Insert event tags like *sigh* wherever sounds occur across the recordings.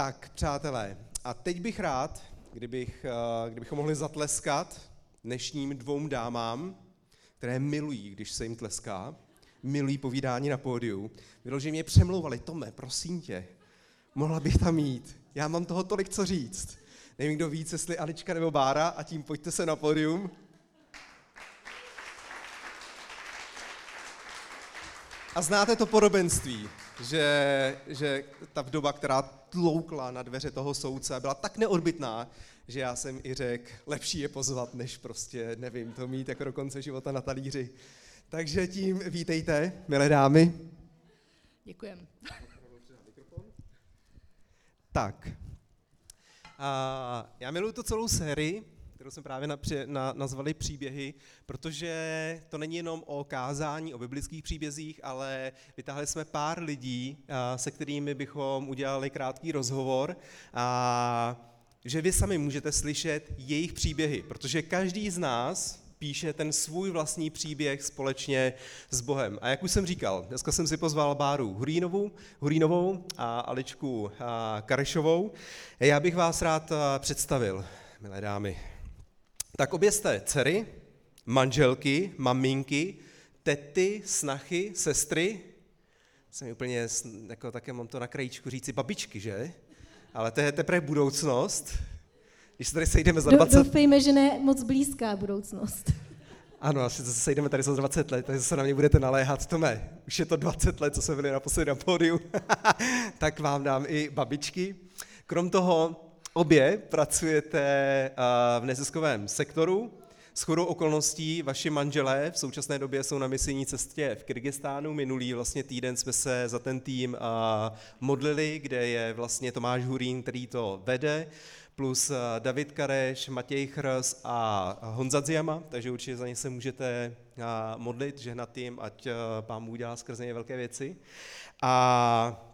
Tak, přátelé, a teď bych rád, kdybych, eh, kdybychom mohli zatleskat dnešním dvou dámám, které milují, když se jim tleská, milují povídání na pódiu. Vyloženě mě přemlouvali, Tome, prosím tě, mohla bych tam jít. Já mám toho tolik co říct. Nevím, kdo ví, jestli Anička nebo Bára, a tím pojďte se na pódium. A znáte to podobenství, že, že ta vdoba, která tloukla na dveře toho soudce, byla tak neodbitná, že já jsem i řekl, lepší je pozvat, než prostě, nevím, to mít jako do konce života na talíři. Takže tím vítejte, milé dámy. Děkujem. Tak, a já miluji tu celou sérii, kterou jsme právě na, nazvali příběhy, protože to není jenom o kázání, o biblických příbězích, ale vytáhli jsme pár lidí, se kterými bychom udělali krátký rozhovor a že vy sami můžete slyšet jejich příběhy, protože každý z nás píše ten svůj vlastní příběh společně s Bohem. A jak už jsem říkal, dneska jsem si pozval Báru Hurínovou, Hurínovou a Aličku Karešovou. Já bych vás rád představil, milé dámy. Tak obě jste dcery, manželky, maminky, tety, snachy, sestry. Jsem úplně, jako také mám to na krajíčku říci babičky, že? Ale to je teprve budoucnost. Když se tady sejdeme za 20... Doufejme, že ne moc blízká budoucnost. Ano, asi se sejdeme tady za 20 let, takže se na mě budete naléhat. Tome, už je to 20 let, co jsme byli naposledy na pódiu, *laughs* tak vám dám i babičky. Krom toho, obě pracujete v neziskovém sektoru. S chodou okolností vaši manželé v současné době jsou na misijní cestě v Kyrgyzstánu. Minulý vlastně týden jsme se za ten tým modlili, kde je vlastně Tomáš Hurín, který to vede plus David Kareš, Matěj Chrs a Honza Dziama, takže určitě za ně se můžete modlit, žehnat jim, ať pán udělá skrze ně velké věci. A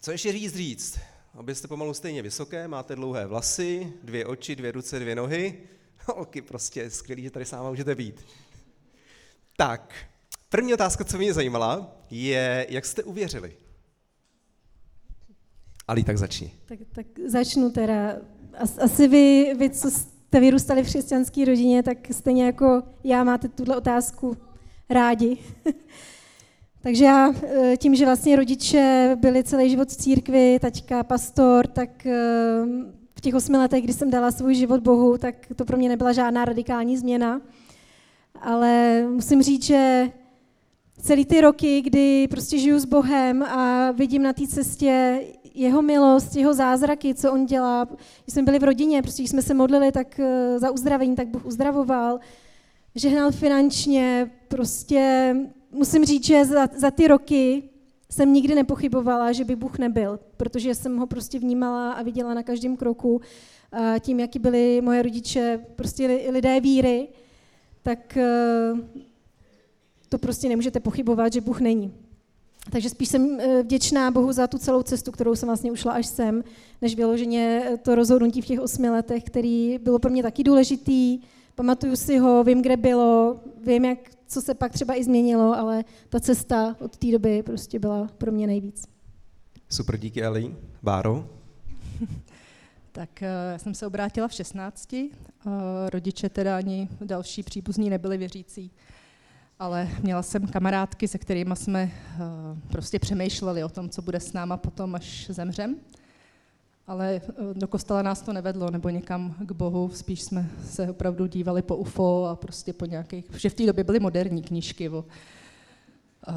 co ještě říct říct? Obě jste pomalu stejně vysoké, máte dlouhé vlasy, dvě oči, dvě ruce, dvě nohy. *laughs* Holky, prostě skvělý, že tady s náma můžete být. Tak, první otázka, co mě zajímala, je, jak jste uvěřili? Ali, tak začni. Tak, tak začnu teda. Asi vy, vy, co jste vyrůstali v křesťanské rodině, tak stejně jako já máte tuhle otázku rádi. *laughs* Takže já eh, tím, že vlastně rodiče byli celý život v církvi, taťka pastor, tak eh, v těch osmi letech, kdy jsem dala svůj život Bohu, tak to pro mě nebyla žádná radikální změna. Ale musím říct, že celý ty roky, kdy prostě žiju s Bohem a vidím na té cestě jeho milost, jeho zázraky, co on dělá. Když jsme byli v rodině, prostě když jsme se modlili tak eh, za uzdravení, tak Bůh uzdravoval, žehnal finančně, prostě musím říct, že za, za ty roky jsem nikdy nepochybovala, že by Bůh nebyl, protože jsem ho prostě vnímala a viděla na každém kroku tím, jaký byli moje rodiče, prostě lidé víry, tak eh, to prostě nemůžete pochybovat, že Bůh není. Takže spíš jsem eh, vděčná Bohu za tu celou cestu, kterou jsem vlastně ušla až sem, než vyloženě to rozhodnutí v těch osmi letech, který bylo pro mě taky důležitý. Pamatuju si ho, vím, kde bylo, vím, jak, co se pak třeba i změnilo, ale ta cesta od té doby prostě byla pro mě nejvíc. Super, díky Ali. Báro? *laughs* tak eh, já jsem se obrátila v 16. Rodiče teda ani další příbuzní nebyli věřící ale měla jsem kamarádky, se kterými jsme uh, prostě přemýšleli o tom, co bude s náma potom, až zemřem. Ale uh, do kostela nás to nevedlo, nebo někam k Bohu, spíš jsme se opravdu dívali po UFO a prostě po nějakých, že v té době byly moderní knížky o uh,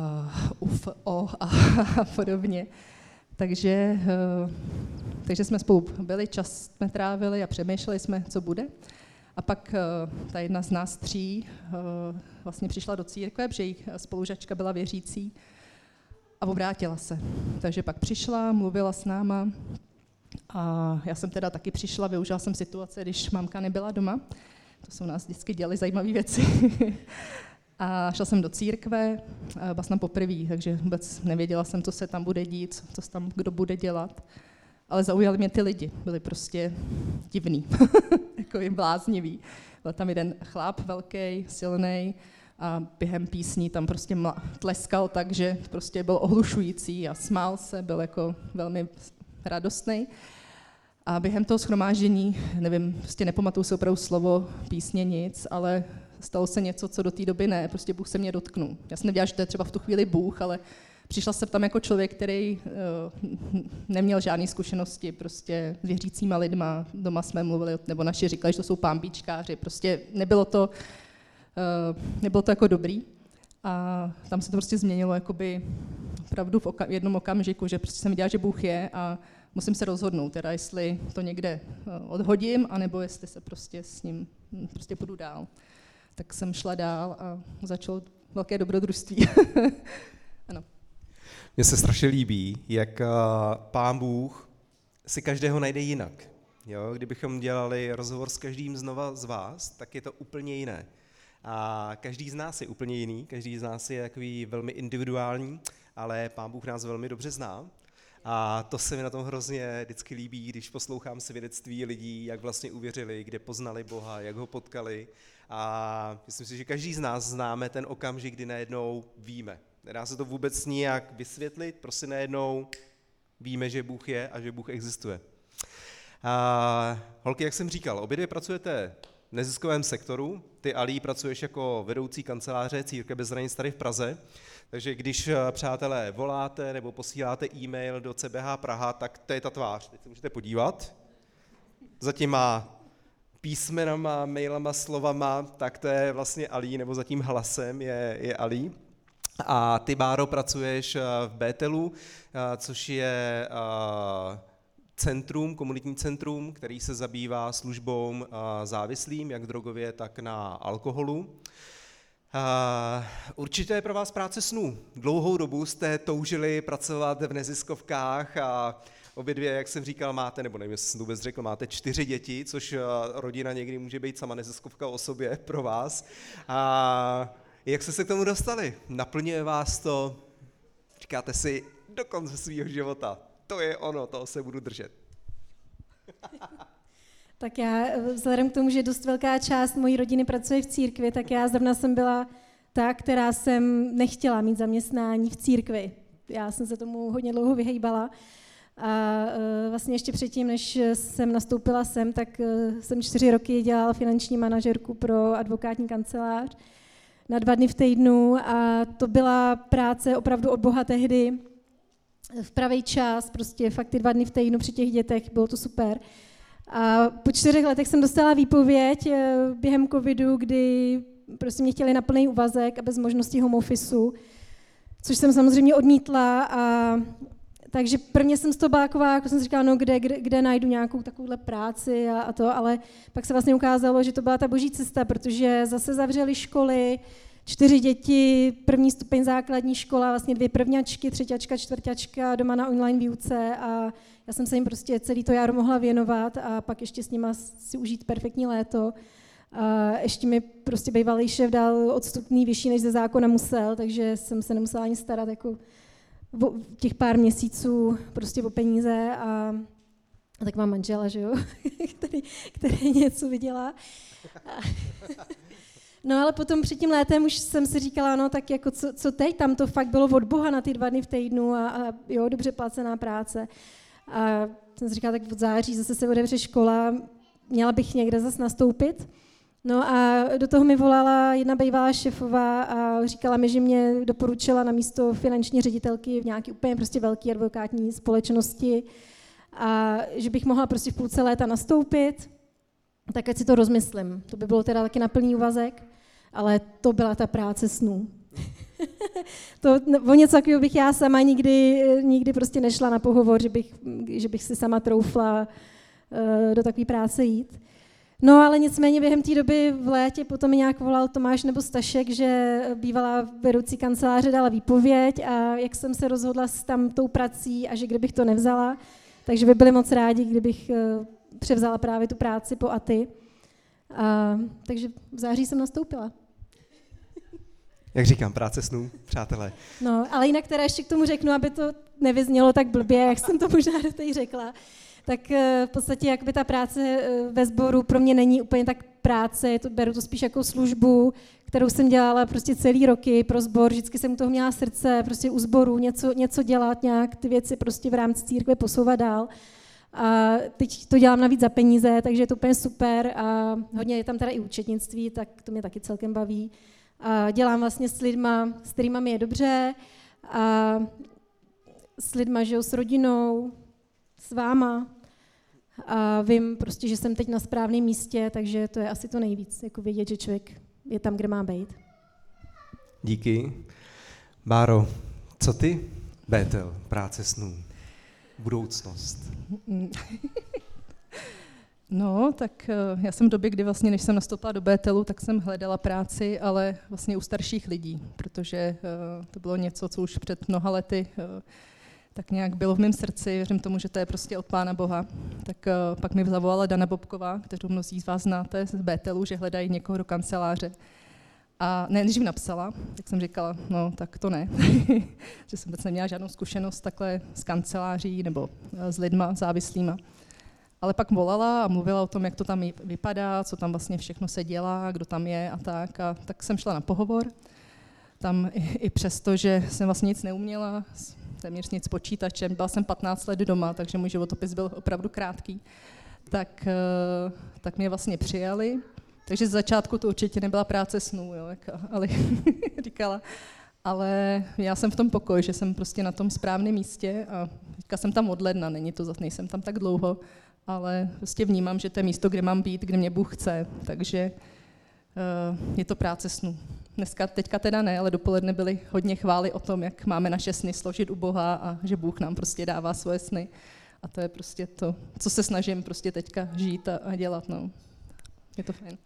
UFO a, *laughs* a podobně. Takže, uh, takže jsme spolu byli, čas jsme trávili a přemýšleli jsme, co bude. A pak uh, ta jedna z nás tří uh, vlastně přišla do církve, protože jejich spolužačka byla věřící a obrátila se. Takže pak přišla, mluvila s náma a já jsem teda taky přišla, využila jsem situace, když mamka nebyla doma. To jsou nás vždycky děli zajímavé věci. *laughs* a šla jsem do církve, vlastně poprvé, takže vůbec nevěděla jsem, co se tam bude dít, co tam kdo bude dělat. Ale zaujali mě ty lidi, byli prostě divný, jako *laughs* jim bláznivý. Byl tam jeden chlap velký, silný, a během písní tam prostě tleskal tak, že prostě byl ohlušující a smál se, byl jako velmi radostný. A během toho schromáždění, nevím, prostě nepamatuju si opravdu slovo, písně, nic, ale stalo se něco, co do té doby ne, prostě Bůh se mě dotknul. Já jsem nevěděla, že to je třeba v tu chvíli Bůh, ale přišla jsem tam jako člověk, který uh, neměl žádné zkušenosti prostě s věřícíma lidma, doma jsme mluvili, nebo naši říkali, že to jsou pámbičkáři, prostě nebylo to, uh, nebylo to jako dobrý. A tam se to prostě změnilo jakoby opravdu v oka- jednom okamžiku, že prostě jsem viděla, že Bůh je a musím se rozhodnout, teda jestli to někde uh, odhodím, anebo jestli se prostě s ním hm, prostě půjdu dál. Tak jsem šla dál a začalo velké dobrodružství. *laughs* ano. Mně se strašně líbí, jak uh, pán Bůh si každého najde jinak. Jo? Kdybychom dělali rozhovor s každým znova z vás, tak je to úplně jiné. A každý z nás je úplně jiný, každý z nás je takový velmi individuální, ale pán Bůh nás velmi dobře zná. A to se mi na tom hrozně vždycky líbí, když poslouchám svědectví lidí, jak vlastně uvěřili, kde poznali Boha, jak ho potkali. A myslím si, že každý z nás známe ten okamžik, kdy najednou víme. Nedá se to vůbec nijak vysvětlit, prostě najednou víme, že Bůh je a že Bůh existuje. A, holky, jak jsem říkal, obě dvě pracujete v neziskovém sektoru, ty Ali pracuješ jako vedoucí kanceláře Církve bez hranic tady v Praze, takže když, eh, přátelé, voláte nebo posíláte e-mail do CBH Praha, tak to je ta tvář. Teď se můžete podívat. Zatím má písmenama, mailama, slovama, tak to je vlastně Ali, nebo zatím hlasem je, je Ali. A ty, Báro, pracuješ eh, v Bételu, eh, což je centrum, komunitní centrum, který se zabývá službou závislým, jak drogově, tak na alkoholu. Určitě je pro vás práce snů. Dlouhou dobu jste toužili pracovat v neziskovkách a obě dvě, jak jsem říkal, máte, nebo nevím, jestli jsem to vůbec řekl, máte čtyři děti, což rodina někdy může být sama neziskovka o sobě *laughs* pro vás. A jak jste se k tomu dostali? Naplňuje vás to, říkáte si, do konce svého života. To je ono, toho se budu držet. *laughs* Tak já, vzhledem k tomu, že dost velká část mojí rodiny pracuje v církvi, tak já zrovna jsem byla ta, která jsem nechtěla mít zaměstnání v církvi. Já jsem se tomu hodně dlouho vyhejbala. A e, vlastně ještě předtím, než jsem nastoupila sem, tak e, jsem čtyři roky dělala finanční manažerku pro advokátní kancelář na dva dny v týdnu a to byla práce opravdu od Boha tehdy v pravý čas, prostě fakt ty dva dny v týdnu při těch dětech, bylo to super. A po čtyřech letech jsem dostala výpověď eh, během covidu, kdy prostě mě chtěli na plný úvazek a bez možnosti home officeu, což jsem samozřejmě odmítla a takže prvně jsem z toho byla taková, jako jsem si říkala, no kde, kde, kde najdu nějakou takovouhle práci a, a to, ale pak se vlastně ukázalo, že to byla ta boží cesta, protože zase zavřeli školy, čtyři děti, první stupeň základní škola, vlastně dvě prvňačky, třeťačka, čtvrťačka, doma na online výuce a já jsem se jim prostě celý to jaro mohla věnovat a pak ještě s nima si užít perfektní léto. A ještě mi prostě bývalý šéf dal odstupný vyšší, než ze zákona musel, takže jsem se nemusela ani starat jako o těch pár měsíců prostě o peníze a, a tak mám manžela, že jo, *laughs* který, který něco vydělá. *laughs* No ale potom před tím létem už jsem si říkala, no tak jako co, co teď, tam to fakt bylo od Boha na ty dva dny v týdnu a, a jo, dobře placená práce. A jsem si říkala, tak od září zase se otevře škola, měla bych někde zase nastoupit. No a do toho mi volala jedna bývalá šefová a říkala mi, že mě doporučila na místo finanční ředitelky v nějaké úplně prostě velké advokátní společnosti a že bych mohla prostě v půlce léta nastoupit, tak ať si to rozmyslím. To by bylo teda taky na plný úvazek, ale to byla ta práce snů. *laughs* to, no, o něco takového bych já sama nikdy, nikdy prostě nešla na pohovor, že bych, že bych si sama troufla uh, do takové práce jít. No ale nicméně během té doby v létě potom mi nějak volal Tomáš nebo Stašek, že bývalá vedoucí kanceláře dala výpověď a jak jsem se rozhodla s tam tou prací a že kdybych to nevzala, takže by byli moc rádi, kdybych uh, převzala právě tu práci po ATY. A, takže v září jsem nastoupila. Jak říkám, práce snů, přátelé. No, ale jinak teda ještě k tomu řeknu, aby to nevyznělo tak blbě, jak jsem to možná do té řekla, tak eh, v podstatě jakby ta práce eh, ve sboru pro mě není úplně tak práce, to, beru to spíš jako službu, kterou jsem dělala prostě celý roky pro sbor, vždycky jsem u toho měla srdce, prostě u sboru něco, něco dělat, nějak ty věci prostě v rámci církve posouvat dál. A teď to dělám navíc za peníze, takže je to úplně super a hodně je tam teda i účetnictví, tak to mě taky celkem baví. A dělám vlastně s lidma, s kterými mi je dobře a s lidma, žiju s rodinou, s váma a vím prostě, že jsem teď na správném místě, takže to je asi to nejvíc, jako vědět, že člověk je tam, kde má být. Díky. Báro, co ty? Bétel, práce snů, budoucnost. *laughs* No, tak eh, já jsem v době, kdy vlastně, než jsem nastoupila do Bételu, tak jsem hledala práci, ale vlastně u starších lidí, protože uh, to bylo něco, co už před mnoha lety uh, tak nějak bylo v mém srdci, věřím tomu, že to je prostě od Pána Boha. Tak pak mi zavolala Dana Bobková, kterou mnozí z vás znáte z Bételu, že hledají někoho do kanceláře. A ne, než mi napsala, tak jsem říkala, no tak to ne, *laughs* že jsem vůbec neměla žádnou zkušenost takhle s kanceláří nebo s lidma závislýma. Ale pak volala a mluvila o tom, jak to tam vypadá, co tam vlastně všechno se dělá, kdo tam je a tak. A tak jsem šla na pohovor. Tam i, i přesto, že jsem vlastně nic neuměla, téměř nic počítačem, byla jsem 15 let doma, takže můj životopis byl opravdu krátký, tak, eh, tak mě vlastně přijali. Takže z začátku to určitě nebyla práce snů, jo, jak Ali *laughs* říkala. Ale já jsem v tom pokoji, že jsem prostě na tom správném místě a teďka jsem tam od ledna, není to, nejsem tam tak dlouho, ale prostě vnímám, že to je místo, kde mám být, kde mě Bůh chce, takže uh, je to práce snů. Dneska, teďka teda ne, ale dopoledne byly hodně chvály o tom, jak máme naše sny složit u Boha a že Bůh nám prostě dává svoje sny. A to je prostě to, co se snažím prostě teďka žít a, a dělat. No. Je to fajn.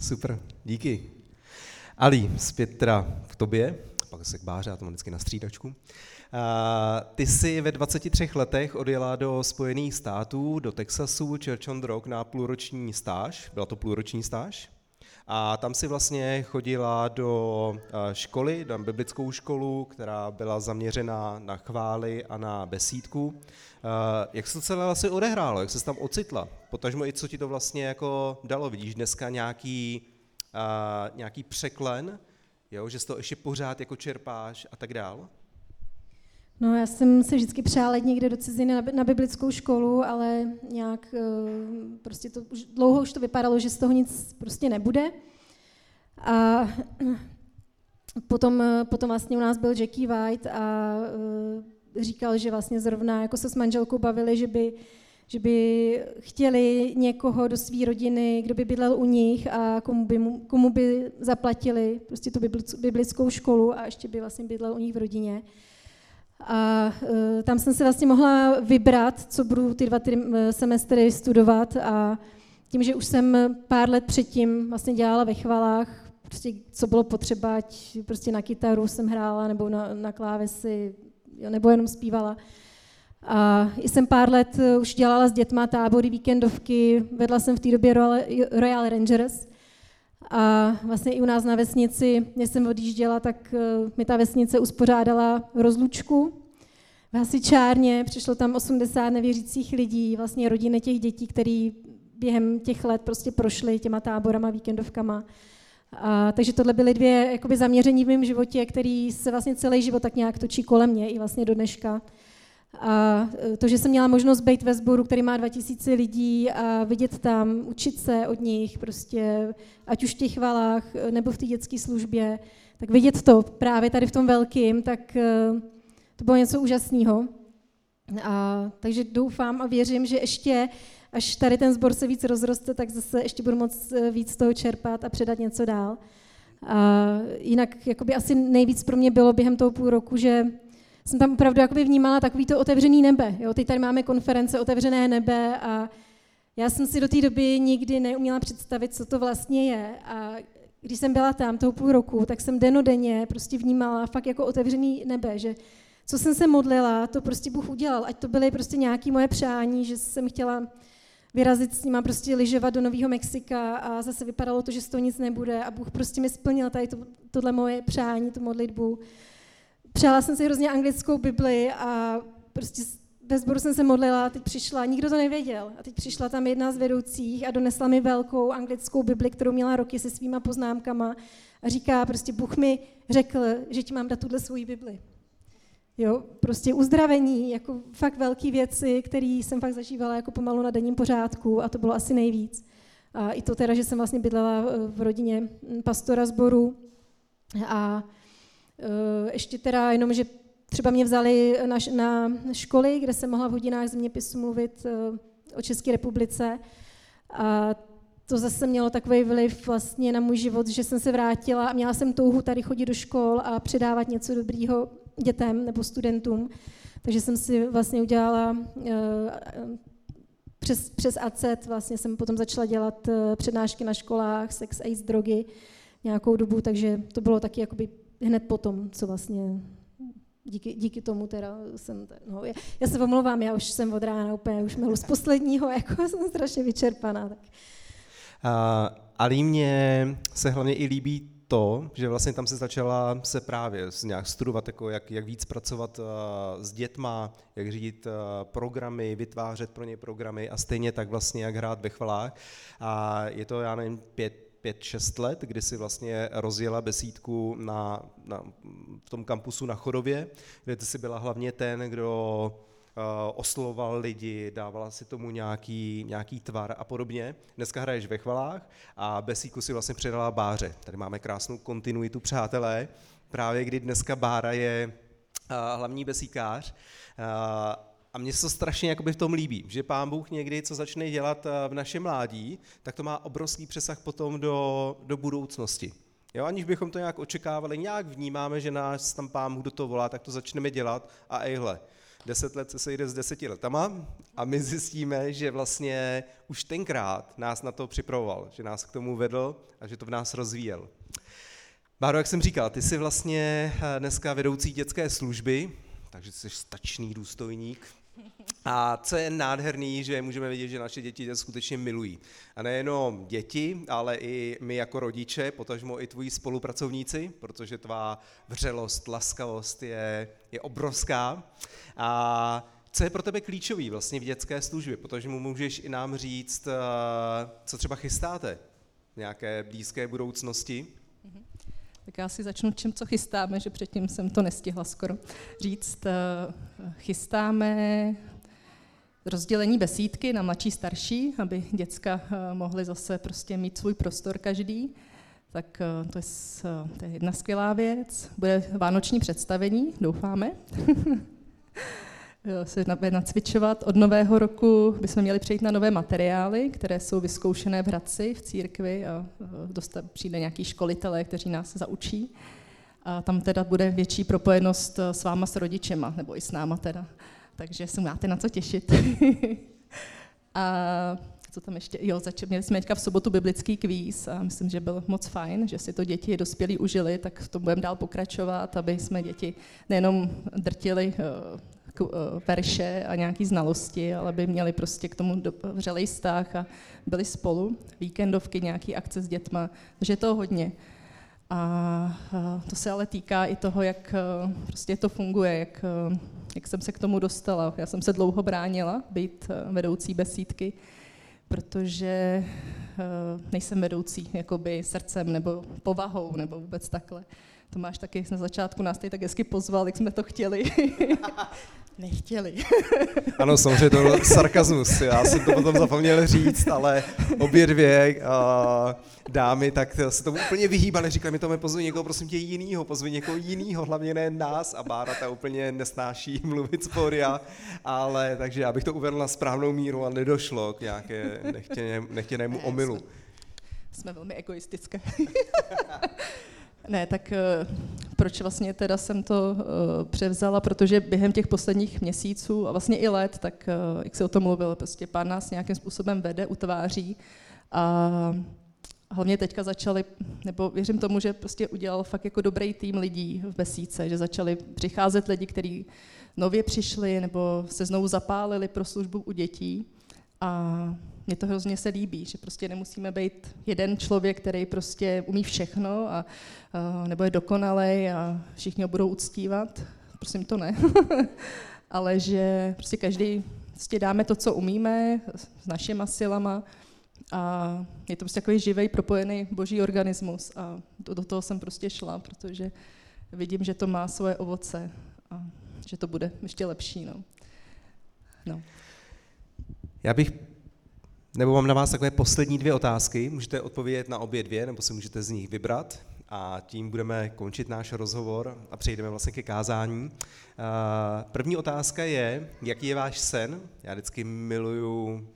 Super, díky. Ali, zpět teda k tobě, pak se k Báře, já to mám vždycky na střídačku. Ty jsi ve 23 letech odjela do Spojených států, do Texasu, Church on Rock na půlroční stáž. Byla to půlroční stáž? A tam si vlastně chodila do eh, školy, na biblickou školu, která byla zaměřena na chvály a na besídku. Eh, jak se to celé vlastně odehrálo? Jak se tam ocitla? Potažmo i co ti to vlastně jako dalo? Vidíš dneska nějaký, uh, nějaký překlen, jo? že z toho ještě pořád jako čerpáš a tak dál? No, já jsem se vždycky přála někde do ciziny na, na biblickou školu, ale nějak eh, prostě to už, dlouho už to vypadalo, že z toho nic prostě nebude. A *clears throat* potom, potom vlastně u nás byl Jackie White a eh, říkal, že vlastně zrovna jako se s manželkou bavili, že by, že by chtěli někoho do své rodiny, kdo by bydlel u nich a komu by, komu by zaplatili prostě tu biblickou školu a ještě by vlastně bydlel u nich v rodině. A uh, tam jsem se vlastně mohla vybrat, co budu ty dva ty e, semestry studovat a tím, že už jsem pár let předtím vlastně dělala ve chvalách, prostě co bylo potřeba, ať prostě na kytaru jsem hrála nebo na, na klávesi, nebo jenom zpívala. A jsem pár let e, už dělala s dětma tábory, víkendovky, vedla jsem v té době Royal, Royal Rangers a vlastně i u nás na vesnici, když jsem odjížděla, tak eh, mi ta vesnice uspořádala rozlučku v hasičárně, přišlo tam 80 nevěřících lidí, vlastně rodiny těch dětí, který během těch let prostě prošly těma táborama, víkendovkama. A, takže tohle byly dvě jakoby, zaměření v mém životě, který se vlastně celý život tak nějak točí kolem mě i vlastně do dneška. A e, to, že jsem měla možnost být ve sboru, který má 2000 lidí a vidět tam, učit se od nich, prostě, ať už v těch chvalách e, nebo v té dětské službě, tak vidět to právě tady v tom velkým, tak e, to bylo něco úžasného. A, takže doufám a věřím, že ještě, až tady ten sbor se víc rozroste, tak zase ještě budu moc víc toho čerpat a předat něco dál. A jinak jakoby asi nejvíc pro mě bylo během toho půl roku, že jsem tam opravdu jakoby vnímala takový to otevřený nebe. Jo? Teď tady máme konference Otevřené nebe a já jsem si do té doby nikdy neuměla představit, co to vlastně je. A když jsem byla tam toho půl roku, tak jsem denodenně prostě vnímala fakt jako otevřený nebe, že co jsem se modlila, to prostě Bůh udělal. Ať to byly prostě nějaké moje přání, že jsem chtěla vyrazit s nima, prostě lyžovat do Nového Mexika a zase vypadalo to, že z toho nic nebude a Bůh prostě mi splnil tady to, tohle moje přání, tu modlitbu. Přála jsem si hrozně anglickou Bibli a prostě ve sboru jsem se modlila a teď přišla, nikdo to nevěděl, a teď přišla tam jedna z vedoucích a donesla mi velkou anglickou Bibli, kterou měla roky se svýma poznámkama a říká, prostě Bůh mi řekl, že ti mám dát tuhle svou Bibli. Jo, prostě uzdravení, jako fakt velké věci, které jsem fakt zažívala jako pomalu na denním pořádku a to bylo asi nejvíc. A i to teda, že jsem vlastně bydlela v rodině pastora sboru a ještě teda jenom, že třeba mě vzali na, na školy, kde jsem mohla v hodinách zeměpisu mluvit e, o České republice a to zase mělo takový vliv vlastně na můj život, že jsem se vrátila a měla jsem touhu tady chodit do škol a předávat něco dobrýho dětem nebo studentům. Takže jsem si vlastně udělala uh, přes, přes ACET, vlastně jsem potom začala dělat přednášky na školách, sex, AIDS, drogy nějakou dobu, takže to bylo taky jakoby hned potom, co vlastně díky, díky tomu teda jsem, no, já, já se omlouvám, já už jsem od rána úplně, už melu z posledního, *laughs* jako jsem strašně vyčerpaná. Tak. Uh, ale mně se hlavně i líbí to, že vlastně tam se začala se právě nějak studovat, jako jak, jak víc pracovat uh, s dětma, jak řídit uh, programy, vytvářet pro ně programy a stejně tak vlastně jak hrát ve chvalách. A je to, já nevím, pět, pět, šest let, kdy si vlastně rozjela besídku na, na, v tom kampusu na Chodově, kde ty si byla hlavně ten, kdo Eh, oslovoval lidi, dávala si tomu nějaký, nějaký tvar a podobně. Dneska hraješ ve chvalách a Besíku si vlastně předala Báře. Tady máme krásnou kontinuitu, přátelé, právě kdy dneska Bára je uh, hlavní besíkář. A mně se to strašně v tom líbí, že pán Bůh někdy, co začne dělat v našem mládí, tak to má obrovský přesah potom do, do budoucnosti. Jo, aniž bychom to nějak očekávali, nějak vnímáme, že nás tam pán Bůh do toho volá, tak to začneme dělat a ejhle, deset let se sejde s deseti letama a my zjistíme, že vlastně už tenkrát nás na to připravoval, že nás k tomu vedl a že to v nás rozvíjel. Báro, jak jsem říkal, ty jsi vlastně eh, dneska vedoucí dětské služby, takže jsi stačný důstojník, a co je nádherný, že můžeme vidět, že naše děti tě skutečně milují. A nejenom děti, ale i my jako rodiče, potažmo i tvoji spolupracovníci, protože tvá vřelost, laskavost je, je obrovská. A co je pro tebe klíčový vlastně v dětské službě? Protože mu můžeš i nám říct, eh, co třeba chystáte v nějaké blízké budoucnosti. Tak já si začnu čím, co chystáme, že předtím jsem to nestihla skoro říct. Eh, chystáme rozdělení besídky na mladší starší, aby děcka eh, mohly zase prostě mít svůj prostor každý. Tak to je, to je jedna skvělá věc. Bude vánoční představení, doufáme. *laughs* se nacvičovat. Od nového roku bychom měli přejít na nové materiály, které jsou vyzkoušené v Hradci, v církvi a dostat, přijde nějaký školitelé, kteří nás zaučí. A tam teda bude větší propojenost e, s váma, s rodičema, nebo i s náma teda. Takže se máte na co těšit. *laughs* a co tam ještě? Jo, zač- měli jsme teďka v sobotu biblický kvíz a myslím, že byl moc fajn, že si to děti dospělí užili, tak v tom budeme dál pokračovat, aby jsme děti nejenom drtili e, verše a nějaké znalosti, ale by měli prostě k tomu vřelej vztah a byli spolu. Víkendovky, nějaký akce s dětma, je to hodně. A to se ale týká i toho, jak eh, prostě to funguje, jak, eh, jak jsem se k tomu dostala. Já jsem se dlouho bránila být vedoucí besídky, protože nejsem vedoucí jakoby srdcem nebo povahou nebo vůbec takhle. Tomáš taky na začátku nás tady tak hezky pozval, jak jsme to chtěli. *laughs* Nechtěli. *laughs* ano, samozřejmě to byl sarkazmus. Já jsem to potom zapomněl říct, ale obě dvě uh, dámy tak se tomu úplně vyhýbaly. Říkali mi to, pozvi někoho, prosím tě, jinýho, pozvi někoho jinýho, hlavně ne nás. A Bára ta úplně nesnáší *laughs* mluvit z pódia, ale takže já bych to uvedl na správnou míru a nedošlo k nějaké nechtěnému omylu. Jsme, jsme velmi egoistické. *laughs* Ne, tak eh, proč vlastně teda jsem to eh, převzala, protože během těch posledních měsíců a vlastně i let, tak eh, jak se o tom mluvil, prostě pán nás nějakým způsobem vede, utváří. A hlavně teďka začali, nebo věřím tomu, že prostě udělal fakt jako dobrý tým lidí v Besíce, že začali přicházet lidi, kteří nově přišli nebo se znovu zapálili pro službu u dětí. A mně to hrozně se líbí, že prostě nemusíme být jeden člověk, který prostě umí všechno a, a nebo je dokonalej a všichni ho budou uctívat. Prosím, to ne. *laughs* Ale že prostě každý prostě dáme to, co umíme s našimi silama a je to prostě takový živý, propojený boží organismus a do, do toho jsem prostě šla, protože vidím, že to má svoje ovoce. A že to bude ještě lepší. No. No. Já bych, nebo mám na vás takové poslední dvě otázky, můžete odpovědět na obě dvě, nebo si můžete z nich vybrat a tím budeme končit náš rozhovor a přejdeme vlastně ke kázání. První otázka je, jaký je váš sen? Já vždycky miluju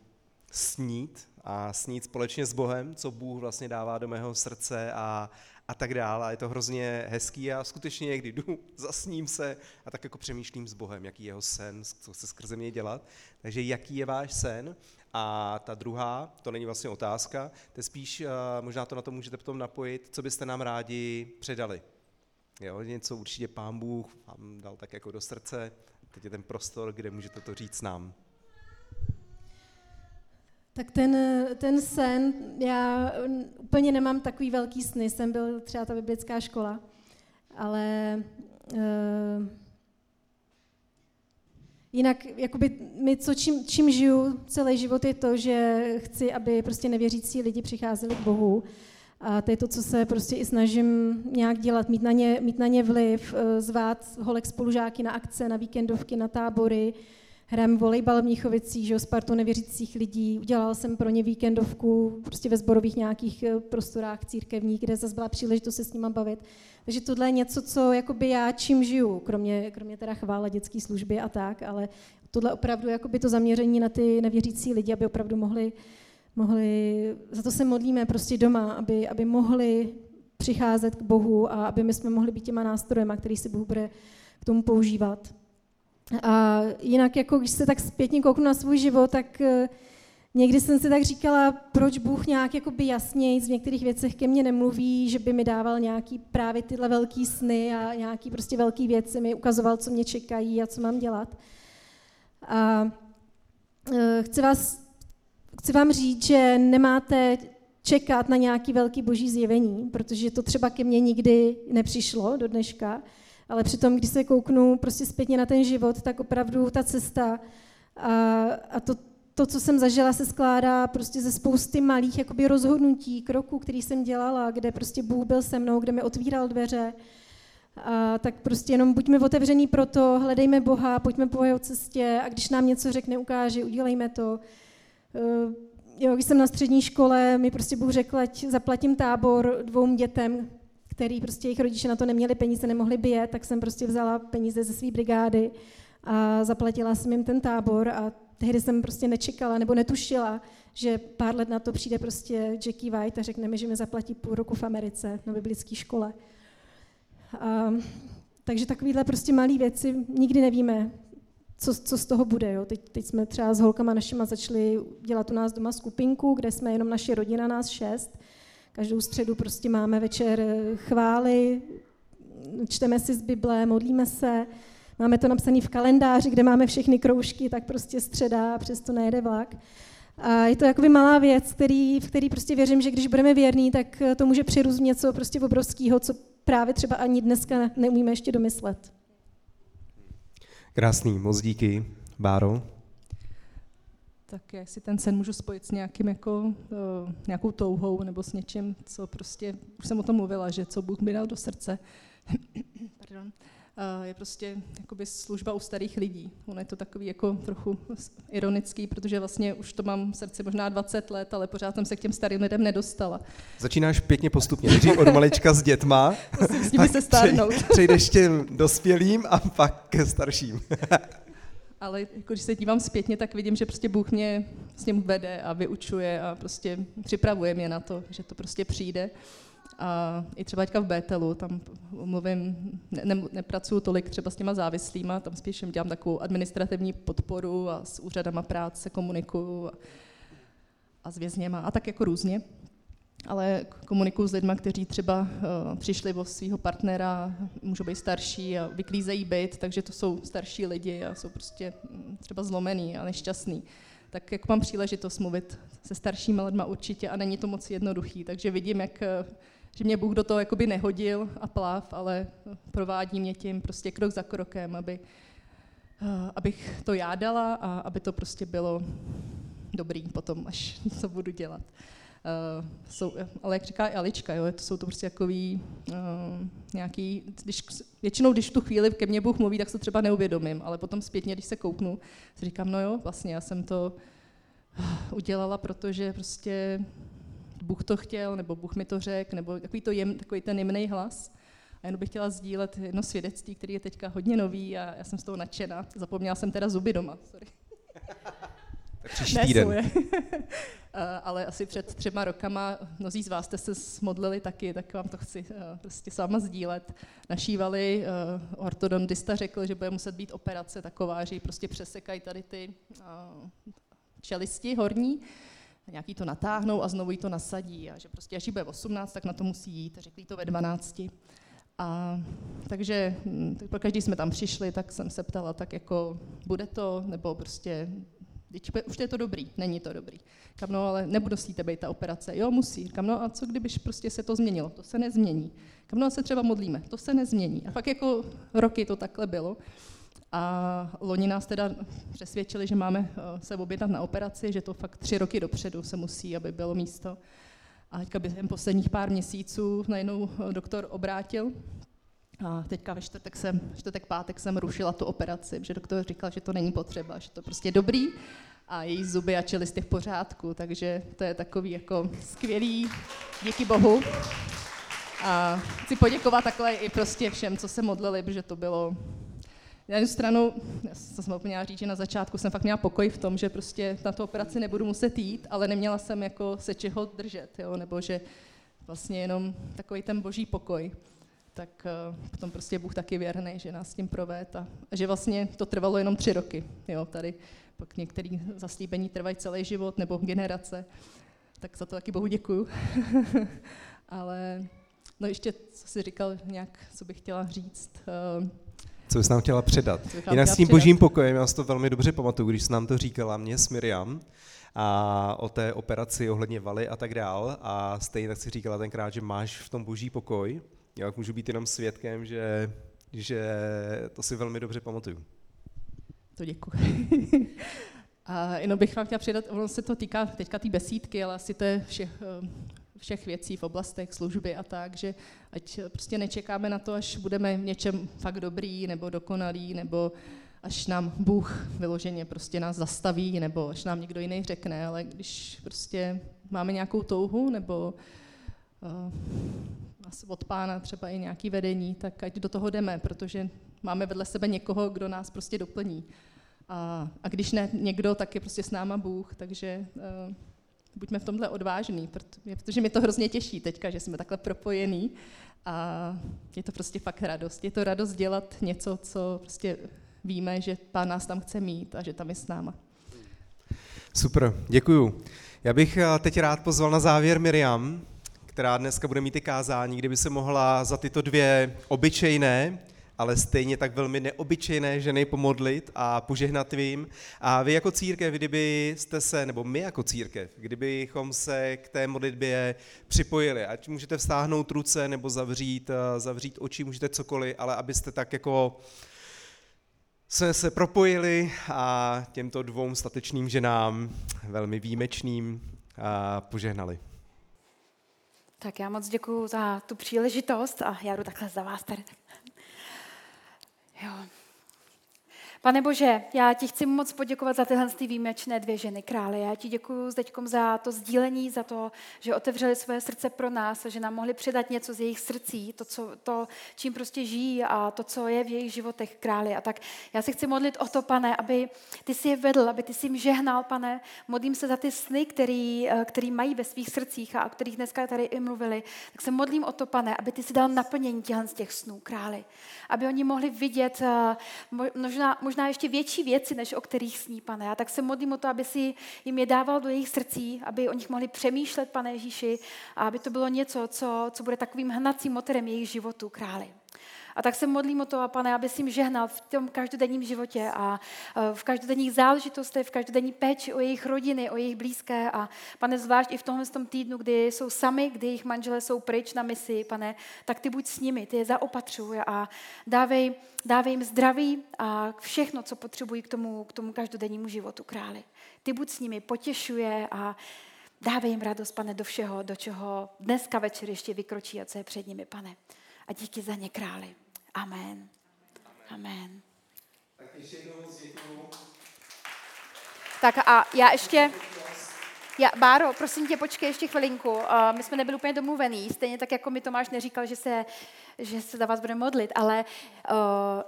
snít a snít společně s Bohem, co Bůh vlastně dává do mého srdce a, a tak dále. A je to hrozně hezký a skutečně někdy jdu, *laughs* zasním se a tak jako přemýšlím s Bohem, jaký je jeho sen, co chce skrze mě dělat. Takže jaký je váš sen? A ta druhá, to není vlastně otázka, to je spíš, uh, možná to na to můžete potom napojit, co byste nám rádi předali. Jo, něco určitě pán Bůh vám dal tak jako do srdce, teď je ten prostor, kde můžete to říct nám. Tak ten, ten sen, já úplně nemám takový velký sny, jsem byl třeba ta biblická škola, ale uh, jinak jakoby my, co, čím, čím žiju celý život, je to, že chci, aby prostě nevěřící lidi přicházeli k Bohu. A to je to, co se prostě i snažím nějak dělat, mít na ně, mít na ně vliv, eh, zvát holek spolužáky na akce, na víkendovky, na tábory, hrajeme volejbal v Mnichovicích, že Spartu nevěřících lidí, udělal jsem pro ně víkendovku prostě ve zborových nějakých eh, prostorách církevních, kde zase byla příležitost se s nimi bavit. Takže tohle je něco, co jakoby já čím žiju, kromě, kromě teda chvála dětské služby a tak, ale tohle opravdu jakoby to zaměření na ty nevěřící lidi, aby opravdu mohli, mohli za to se modlíme prostě doma, aby, aby mohli přicházet k Bohu a aby my jsme mohli být těma nástrojema, který si Bůh bude k tomu používat. A jinak, jako když se tak zpětně kouknu na svůj život, tak eh, někdy jsem si tak říkala, proč Bůh nějak jakoby jasněji v některých věcech ke mně nemluví, že by mi dával nějaký právě tyhle velký sny a nějaký prostě velký věci, mi ukazoval, co mě čekají a co mám dělat. A eh, chci, vás, chci vám říct, že nemáte čekat na nějaký velký boží zjevení, protože to třeba ke mně nikdy nepřišlo do dneška. Ale přitom, když se kouknu prostě zpětně na ten život, tak opravdu ta cesta a, a to, to, co jsem zažila, se skládá prostě ze spousty malých jakoby rozhodnutí, kroků, který jsem dělala, kde prostě Bůh byl se mnou, kde mi otvíral dveře. A tak prostě jenom buďme otevření pro to, hledejme Boha, pojďme po jeho cestě a když nám něco řekne, ukáže, udělejme to. Uh, jo, když jsem na střední škole, mi prostě Bůh řekl, ať zaplatím tábor dvou dětem, který prostě jejich rodiče na to neměli peníze, nemohli by jet, tak jsem prostě vzala peníze ze své brigády a zaplatila jsem jim ten tábor a tehdy jsem prostě nečekala nebo netušila, že pár let na to přijde prostě Jackie White a řekne mi, že mi zaplatí půl roku v Americe na biblické škole. A, takže takovéhle prostě malé věci nikdy nevíme, co, co z toho bude. Jo. Teď, teď jsme třeba s holkama našima začali dělat u nás doma skupinku, kde jsme jenom naše rodina, nás šest, Každou středu prostě máme večer eh, chvály, čteme si z Bible, modlíme se, máme to napsané v kalendáři, kde máme všechny kroužky, tak prostě středa a přesto nejede vlak. A je to jakoby malá věc, který, v který prostě věřím, že když budeme věrní, tak eh, to může přirůst něco prostě obrovského, co právě třeba ani dneska neumíme ještě domyslet. Krásný, moc díky. Báro? Tak si ten sen můžu spojit s nějakým jako, uh, nějakou touhou nebo s něčím, co prostě, už jsem o tom mluvila, že co Bůh mi dal do srdce, *clears throat* Pardon. Uh, je prostě jakoby služba u starých lidí. Ono je to takový jako trochu ironický, protože vlastně už to mám v srdci možná 20 let, ale pořád jsem se k těm starým lidem nedostala. Začínáš pěkně postupně. Nejdřív od malička s dětma, Musím s nimi se stárnout. Přejdeš těm dospělým a pak ke starším. *laughs* ale jako když se dívám zpětně, tak vidím, že prostě Bůh mě s ním vede a vyučuje a prostě připravuje mě na to, že to prostě přijde. A i třeba teďka v Bételu, tam mluvím, ne, ne, nepracuju tolik třeba s těma závislýma, tam spíš dělám takovou administrativní podporu a s úřadama práce komunikuju a, a s vězněma a tak jako různě ale komunikuju s lidmi, kteří třeba uh, přišli o svého partnera, můžou být starší a vyklízejí byt, takže to jsou starší lidi a jsou prostě mm, třeba zlomený a nešťastný. Tak jak mám příležitost mluvit se staršími lidmi určitě a není to moc jednoduchý, takže vidím, jak, eh, že mě Bůh do toho jakoby nehodil a plav, ale provádí mě tím prostě krok za krokem, aby, abych to já dala a aby to prostě bylo dobrý potom, až *laughs* co budu dělat. Uh, jsou, ale jak říká Alička, jo, to jsou to prostě takový uh, nějaký, když, většinou když tu chvíli ke mně Bůh mluví, tak se třeba neuvědomím, ale potom zpětně, když se kouknu, si říkám, no jo, vlastně já jsem to udělala, protože prostě Bůh to chtěl, nebo Bůh mi to řekl, nebo takový, to jem, takový ten jemný hlas. A jenom bych chtěla sdílet jedno svědectví, který je teďka hodně nový a já jsem z toho nadšená. Zapomněla jsem teda zuby doma, sorry. *laughs* Příští týden. *laughs* Ale asi před třema rokama, mnozí z vás jste se smodlili taky, tak vám to chci eh, prostě sama sdílet. Našívali, eh, ortodontista řekl, že bude muset být operace taková, že ji prostě přesekají tady ty eh, čelisti horní, nějaký to natáhnou a znovu jí to nasadí a že prostě až jí bude 18, tak na to musí jít. Řekli to ve 12. A takže hm, tak pro každý jsme tam přišli, tak jsem se ptala, tak jako bude to, nebo prostě už je to dobrý, není to dobrý. Kam no, ale nebudu si být ta operace. Jo, musí. Kam no, a co kdybyš prostě se to změnilo? To se nezmění. Kam no, se třeba modlíme. To se nezmění. A pak jako roky to takhle bylo. A loni nás teda přesvědčili, že máme eh, se objednat na operaci, že to fakt tři roky dopředu se musí, aby bylo místo. A teďka během posledních pár měsíců najednou eh, doktor obrátil a teďka ve čtvrtek, jsem, čtvrtek, pátek jsem rušila tu operaci, že doktor říkal, že to není potřeba, že to prostě dobrý a její zuby a čelisty v pořádku, takže to je takový jako skvělý, díky bohu. A chci poděkovat takhle i prostě všem, co se modlili, protože to bylo na jednu stranu, co jsem měla říct, že na začátku jsem fakt měla pokoj v tom, že prostě na tu operaci nebudu muset jít, ale neměla jsem jako se čeho držet, jo? nebo že vlastně jenom takový ten boží pokoj tak uh, potom prostě Bůh taky věrný, že nás s tím proved a, a že vlastně to trvalo jenom tři roky. Jo, tady pak některé zaslíbení trvají celý život nebo generace, tak za to taky Bohu děkuju. *laughs* Ale no ještě, co jsi říkal nějak, co bych chtěla říct. Uh, co bys nám chtěla předat? Jinak s tím předat? božím pokojem, já si to velmi dobře pamatuju, když jsi nám to říkala mě s Miriam, a o té operaci ohledně valy a tak dál. A stejně tak si říkala tenkrát, že máš v tom boží pokoj. Já můžu být jenom svědkem, že, že to si velmi dobře pamatuju. To děkuji. *laughs* a jenom bych vám chtěla předat, ono se to týká teďka té tý besídky, ale asi to je všech, eh, všech věcí v oblastech služby a tak, že ať prostě nečekáme na to, až budeme v něčem fakt dobrý nebo dokonalý, nebo až nám Bůh vyloženě prostě nás zastaví, nebo až nám někdo jiný řekne, ale když prostě máme nějakou touhu, nebo uh, od pána třeba i nějaký vedení, tak ať do toho jdeme, protože máme vedle sebe někoho, kdo nás prostě doplní. A, a když ne někdo, tak je prostě s náma Bůh, takže uh, buďme v tomhle odvážní, protože, mi to hrozně těší teďka, že jsme takhle propojení a je to prostě fakt radost. Je to radost dělat něco, co prostě víme, že pán nás tam chce mít a že tam je s náma. Super, děkuju. Já bych eh, teď rád pozval na závěr Miriam, která dneska bude mít i kázání, kdyby se mohla za tyto dvě obyčejné, ale stejně tak velmi neobyčejné ženy pomodlit a požehnat vím. A vy jako církev, kdybyste se, nebo my jako církev, kdybychom se k té modlitbě připojili, ať můžete vstáhnout ruce nebo zavřít, eh, zavřít oči, můžete cokoliv, ale abyste tak jako jsme se propojili a těmto dvou statečným ženám, velmi výjimečným, požehnali. Tak já moc děkuji za tu příležitost a já jdu takhle za vás tady. Jo. Pane Bože, já ti chci moc poděkovat za tyhle výjimečné dvě ženy krále. Já ti děkuji Deďkom za to sdílení, za to, že otevřeli své srdce pro nás a že nám mohli předat něco z jejich srdcí, to, co, to, čím prostě žijí a to, co je v jejich životech králi. A tak já se chci modlit o to, pane, aby ty si je vedl, aby ty si jim žehnal, pane. Modlím se za ty sny, který, eh, který mají ve svých srdcích a o kterých dneska tady i mluvili. Tak se modlím o to, pane, aby ty si dal naplnění těch snů králi. Aby oni mohli vidět eh, možná, možná možná ještě větší věci, než o kterých sní, pane. A tak se modlím o to, aby si jim je dával do jejich srdcí, aby o nich mohli přemýšlet, pane Ježíši, a aby to bylo něco, co, co bude takovým hnacím motorem jejich životu, králi. A tak se modlím o to, a pane, aby si jim žehnal v tom každodenním životě a e, v každodenních záležitostech, v každodenní péči o jejich rodiny, o jejich blízké. A pane, zvlášť i v tomhle tom týdnu, kdy jsou sami, kdy jejich manželé jsou pryč na misi, pane, tak ty buď s nimi, ty je zaopatřuj a dávej, dávej jim zdraví a všechno, co potřebují k tomu, k tomu každodennímu životu králi. Ty buď s nimi, potěšuje a Dávej jim radost, pane, do všeho, do čeho dneska večer ještě vykročí a co je před nimi, pane. A díky za ně králi. Amen. Amen. Tak ještě jednou moc děkuju. Tak a já ještě... Já, Báro, prosím tě, počkej ještě chvilinku. Uh, my jsme nebyli úplně domluvený, stejně tak, jako mi Tomáš neříkal, že se, že se za vás bude modlit, ale uh,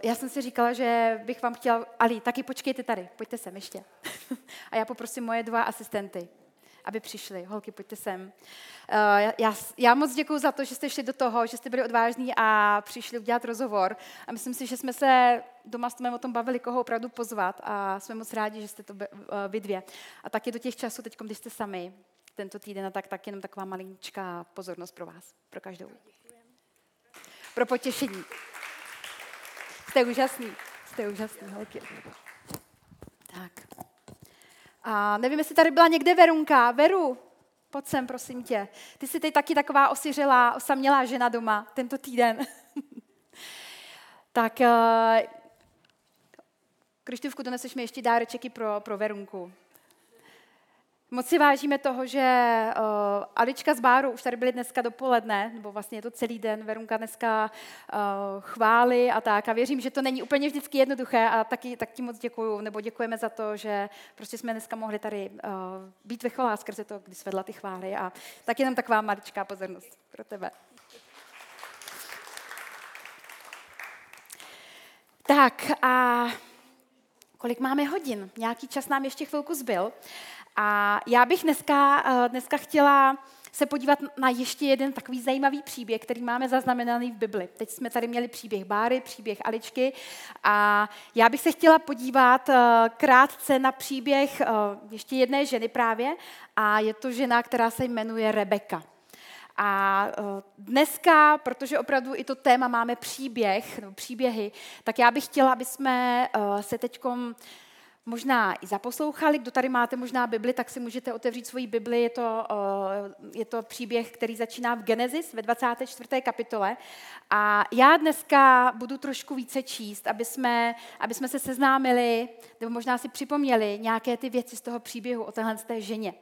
já jsem si říkala, že bych vám chtěla... Ali, taky počkejte tady, pojďte sem ještě. *laughs* a já poprosím moje dva asistenty aby přišli. Holky, pojďte sem. Uh, já, já moc děkuji za to, že jste šli do toho, že jste byli odvážní a přišli udělat rozhovor. A myslím si, že jsme se doma jsme o tom bavili, koho opravdu pozvat a jsme moc rádi, že jste to uh, vy dvě. A taky do těch časů, teď, když jste sami, tento týden, a tak, tak jenom taková maličká pozornost pro vás, pro každou. Pro potěšení. Jste úžasný, jste úžasný, holky. Tak. A nevím, jestli tady byla někde Verunka. Veru, pojď sem, prosím tě. Ty jsi teď taky taková osiřelá, osamělá žena doma tento týden. *laughs* tak, uh, Krištůvku, doneseš mi ještě dárečeky pro, pro Verunku. Moc si vážíme toho, že uh, Alička z Báru už tady byly dneska dopoledne, nebo vlastně je to celý den, Verunka dneska uh, chvály a tak. A věřím, že to není úplně vždycky jednoduché a taky, tak ti moc děkuju, nebo děkujeme za to, že prostě jsme dneska mohli tady uh, být ve chvalách skrze to, když svedla ty chvály. A tak jenom taková maličká pozornost pro tebe. Tak a kolik máme hodin? Nějaký čas nám ještě chvilku zbyl. A já bych dneska, eh, dneska chtěla se podívat na ještě jeden takový zajímavý příběh, který máme zaznamenaný v Bibli. Teď jsme tady měli příběh Báry, příběh Aličky a já bych se chtěla podívat eh, krátce na příběh eh, ještě jedné ženy právě a je to žena, která se jmenuje Rebeka. A dneska, protože opravdu i to téma máme příběh, no, příběhy, tak já bych chtěla, aby jsme se teďkom možná i zaposlouchali. Kdo tady máte možná Bibli, tak si můžete otevřít svoji Bibli. Je to, eh, je to příběh, který začíná v Genesis ve 24. kapitole. A já dneska budu trošku více číst, aby jsme, aby jsme se seznámili, nebo možná si připomněli nějaké ty věci z toho příběhu o téhle té ženě.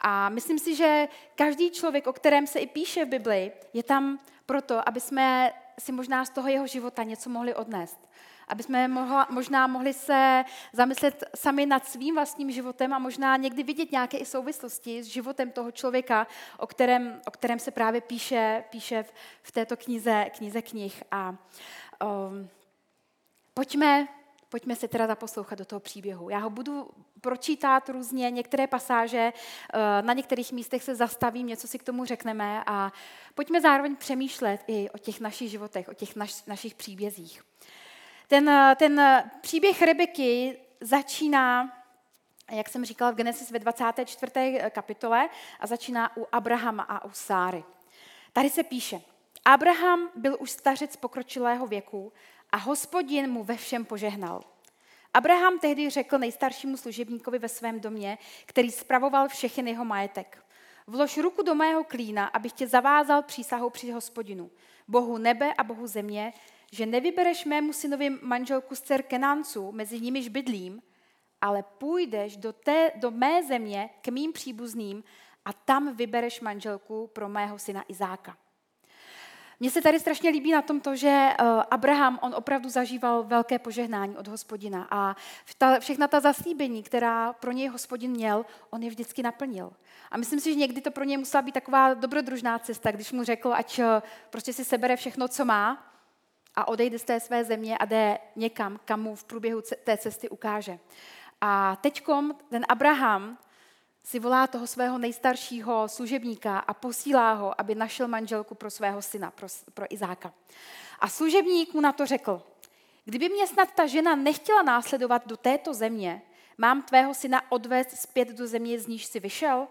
A myslím si, že každý člověk, o kterém se i píše v Bibli, je tam proto, aby jsme si možná z toho jeho života něco mohli odnést aby jsme mohla, možná mohli se zamyslet sami nad svým vlastním životem a možná někdy vidět nějaké i souvislosti s životem toho člověka, o kterém, o kterém se právě píše, píše v, v této knize, knize knih. A um, pojďme, pojďme se teda zaposlouchat do toho příběhu. Já ho budu pročítat různě, některé pasáže, uh, na některých místech se zastavím, něco si k tomu řekneme a pojďme zároveň přemýšlet i o těch našich životech, o těch naš, našich příbězích. Ten, ten příběh Rebeky začíná, jak jsem říkala v Genesis ve 24. kapitole, a začíná u Abrahama a u Sáry. Tady se píše, Abraham byl už stařec pokročilého věku a hospodin mu ve všem požehnal. Abraham tehdy řekl nejstaršímu služebníkovi ve svém domě, který spravoval všechny jeho majetek. Vlož ruku do mého klína, abych tě zavázal přísahou při hospodinu, Bohu nebe a Bohu země, že nevybereš mému synovi manželku z dcer Kenánců, mezi nimiž bydlím, ale půjdeš do, té, do mé země k mým příbuzným a tam vybereš manželku pro mého syna Izáka. Mně se tady strašně líbí na tom to, že eh, Abraham, on opravdu zažíval velké požehnání od hospodina a všechna ta zaslíbení, která pro něj hospodin měl, on je vždycky naplnil. A myslím si, že někdy to pro něj musela být taková dobrodružná cesta, když mu řekl, ať eh, prostě si sebere všechno, co má a odejde z té své země a jde někam, kam mu v průběhu té cesty ukáže. A teďkom ten Abraham si volá toho svého nejstaršího služebníka a posílá ho, aby našel manželku pro svého syna, pro, pro Izáka. A služebník mu na to řekl, kdyby mě snad ta žena nechtěla následovat do této země, mám tvého syna odvést zpět do země, z níž si vyšel?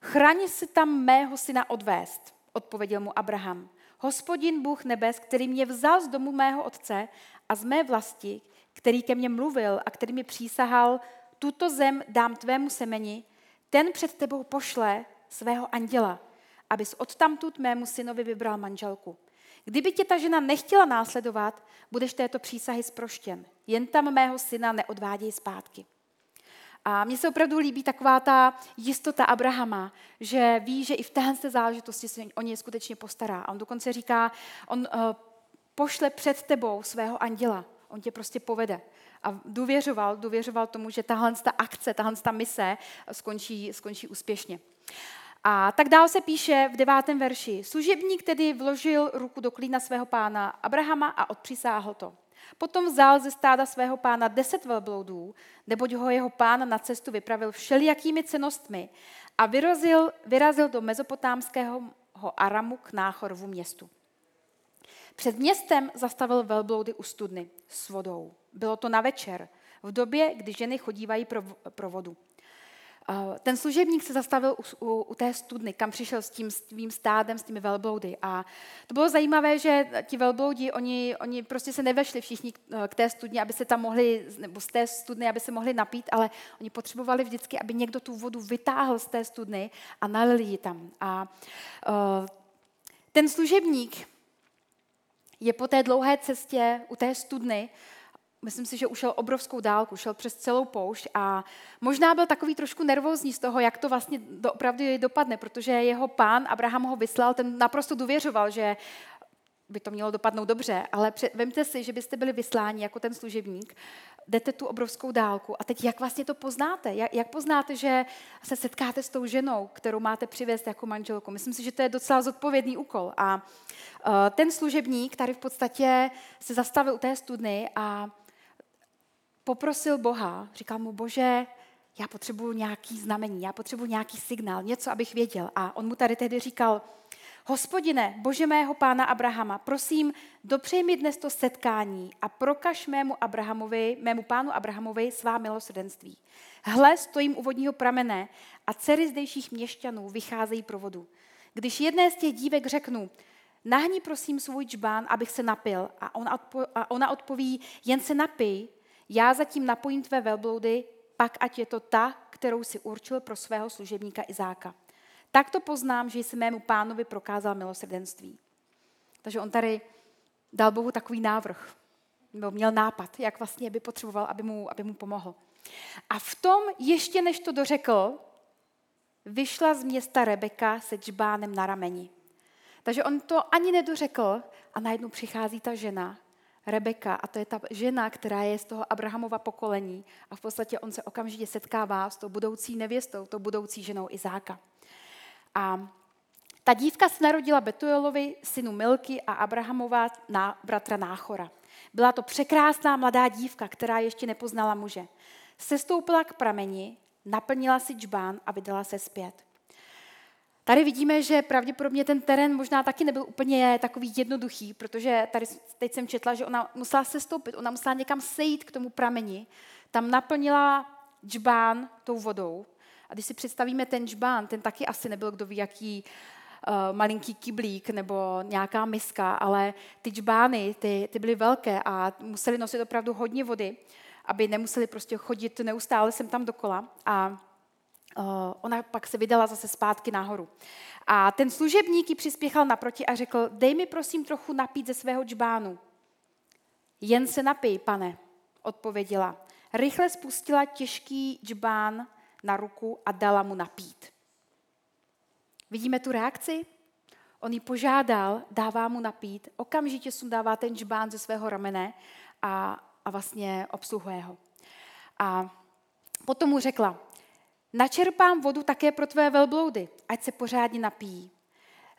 Chraň si tam mého syna odvést, odpověděl mu Abraham. Hospodin Bůh nebes, který mě vzal z domu mého otce a z mé vlasti, který ke mně mluvil a který mi přísahal, tuto zem dám tvému semeni, ten před tebou pošle svého anděla, abys odtamtud mému synovi vybral manželku. Kdyby tě ta žena nechtěla následovat, budeš této přísahy zproštěn. Jen tam mého syna neodváděj zpátky. A mně se opravdu líbí taková ta jistota Abrahama, že ví, že i v téhle záležitosti se o něj skutečně postará. A on dokonce říká, on uh, pošle před tebou svého anděla. On tě prostě povede. A důvěřoval, důvěřoval tomu, že tahle ta akce, tahle ta mise skončí, skončí úspěšně. A tak dál se píše v devátém verši. Služebník tedy vložil ruku do klína svého pána Abrahama a odpřisáhl to. Potom vzal ze stáda svého pána deset velbloudů, neboť ho jeho pán na cestu vypravil všelijakými cenostmi a vyrazil, vyrazil do mezopotámského Aramu k Náchorovu městu. Před městem zastavil velbloudy u studny s vodou. Bylo to na večer, v době, kdy ženy chodívají pro, pro vodu. Ten služebník se zastavil u, u, u té studny, kam přišel s tím svým stádem, s těmi velbloudy. A to bylo zajímavé, že ti velbloudi, oni, oni prostě se nevešli všichni k té studni, aby se tam mohli, nebo z té studny, aby se mohli napít, ale oni potřebovali vždycky, aby někdo tu vodu vytáhl z té studny a nalil ji tam. A uh, ten služebník je po té dlouhé cestě u té studny myslím si, že ušel obrovskou dálku, šel přes celou poušť a možná byl takový trošku nervózní z toho, jak to vlastně opravdu dopadne, protože jeho pán Abraham ho vyslal, ten naprosto důvěřoval, že by to mělo dopadnout dobře, ale vemte si, že byste byli vysláni jako ten služebník, jdete tu obrovskou dálku a teď jak vlastně to poznáte? Jak, jak poznáte, že se setkáte s tou ženou, kterou máte přivést jako manželku? Myslím si, že to je docela zodpovědný úkol. A uh, ten služebník tady v podstatě se zastavil u té studny a poprosil Boha, říkal mu, bože, já potřebuji nějaký znamení, já potřebuji nějaký signál, něco, abych věděl. A on mu tady tehdy říkal, hospodine, bože mého pána Abrahama, prosím, dopřej mi dnes to setkání a prokaž mému Abrahamovi, mému pánu Abrahamovi svá milosrdenství. Hle, stojím u vodního pramene a dcery zdejších měšťanů vycházejí pro vodu. Když jedné z těch dívek řeknu, nahni prosím svůj čbán, abych se napil, a ona, a ona odpoví, jen se napij, já zatím napojím tvé velbloudy, pak ať je to ta, kterou si určil pro svého služebníka Izáka. Tak to poznám, že jsem mému pánovi prokázal milosrdenství. Takže on tady dal Bohu takový návrh, nebo měl nápad, jak vlastně by potřeboval, aby mu, aby mu pomohl. A v tom, ještě než to dořekl, vyšla z města Rebeka se džbánem na rameni. Takže on to ani nedořekl a najednou přichází ta žena Rebeka, a to je ta žena, která je z toho Abrahamova pokolení. A v podstatě on se okamžitě setkává s tou budoucí nevěstou, tou budoucí ženou Izáka. A ta dívka se narodila Betuelovi, synu Milky a Abrahamova na bratra Náchora. Byla to překrásná mladá dívka, která ještě nepoznala muže. Sestoupila k prameni, naplnila si džbán a vydala se zpět. Tady vidíme, že pravděpodobně ten terén možná taky nebyl úplně takový jednoduchý, protože tady teď jsem četla, že ona musela se stoupit, ona musela někam sejít k tomu prameni, tam naplnila džbán tou vodou. A když si představíme ten džbán, ten taky asi nebyl kdo ví jaký uh, malinký kyblík nebo nějaká miska, ale ty džbány, ty, ty byly velké a museli nosit opravdu hodně vody, aby nemuseli prostě chodit neustále sem tam dokola. A ona pak se vydala zase zpátky nahoru. A ten služebník ji přispěchal naproti a řekl, dej mi prosím trochu napít ze svého džbánu. Jen se napij, pane, odpověděla. Rychle spustila těžký džbán na ruku a dala mu napít. Vidíme tu reakci? On ji požádal, dává mu napít, okamžitě sundává ten džbán ze svého ramene a, a vlastně obsluhuje ho. A potom mu řekla, Načerpám vodu také pro tvé velbloudy, ať se pořádně napíjí.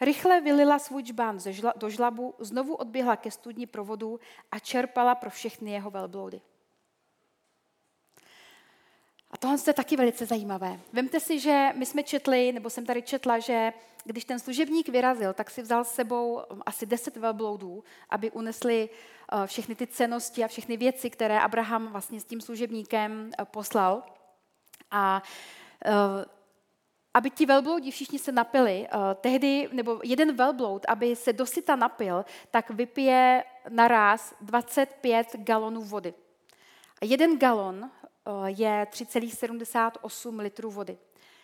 Rychle vylila svůj džbán do žlabu, znovu odběhla ke studni pro vodu a čerpala pro všechny jeho velbloudy. A tohle je taky velice zajímavé. Vemte si, že my jsme četli, nebo jsem tady četla, že když ten služebník vyrazil, tak si vzal s sebou asi deset velbloudů, aby unesli eh, všechny ty cenosti a všechny věci, které Abraham vlastně s tím služebníkem eh, poslal. A aby ti velbloudi všichni se napili, eh, tehdy, nebo jeden velbloud, aby se dosyta napil, tak vypije naraz 25 galonů vody. A jeden galon eh, je 3,78 litrů vody.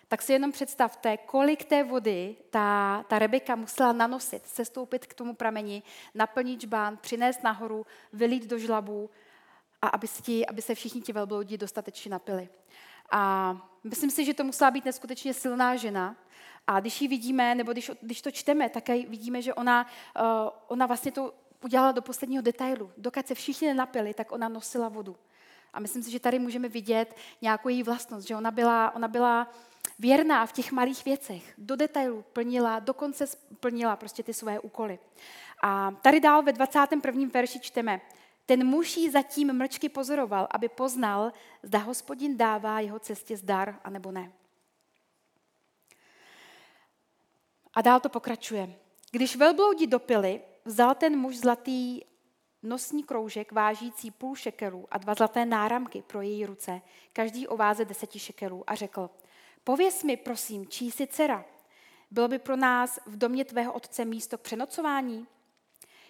Tak si jenom představte, kolik té vody ta, ta Rebeka musela nanosit, sestoupit k tomu prameni, naplnit žbán, přinést nahoru, vylít do žlabu a aby, si, aby se všichni ti velbloudi dostatečně napili. A myslím si, že to musela být neskutečně silná žena. A když ji vidíme, nebo když, když to čteme, tak vidíme, že ona, uh, ona vlastně to udělala do posledního detailu. Dokud se všichni nenapili, tak ona nosila vodu. A myslím si, že tady můžeme vidět nějakou její vlastnost, že ona byla, ona byla věrná v těch malých věcech. Do detailu plnila, dokonce plnila prostě ty své úkoly. A tady dál ve 21. verši čteme, ten muž jí zatím mlčky pozoroval, aby poznal, zda hospodin dává jeho cestě zdar, anebo ne. A dál to pokračuje. Když velbloudi dopili, vzal ten muž zlatý nosní kroužek vážící půl šekerů a dva zlaté náramky pro její ruce, každý o váze deseti šekerů a řekl, pověs mi, prosím, čí jsi dcera? Bylo by pro nás v domě tvého otce místo k přenocování?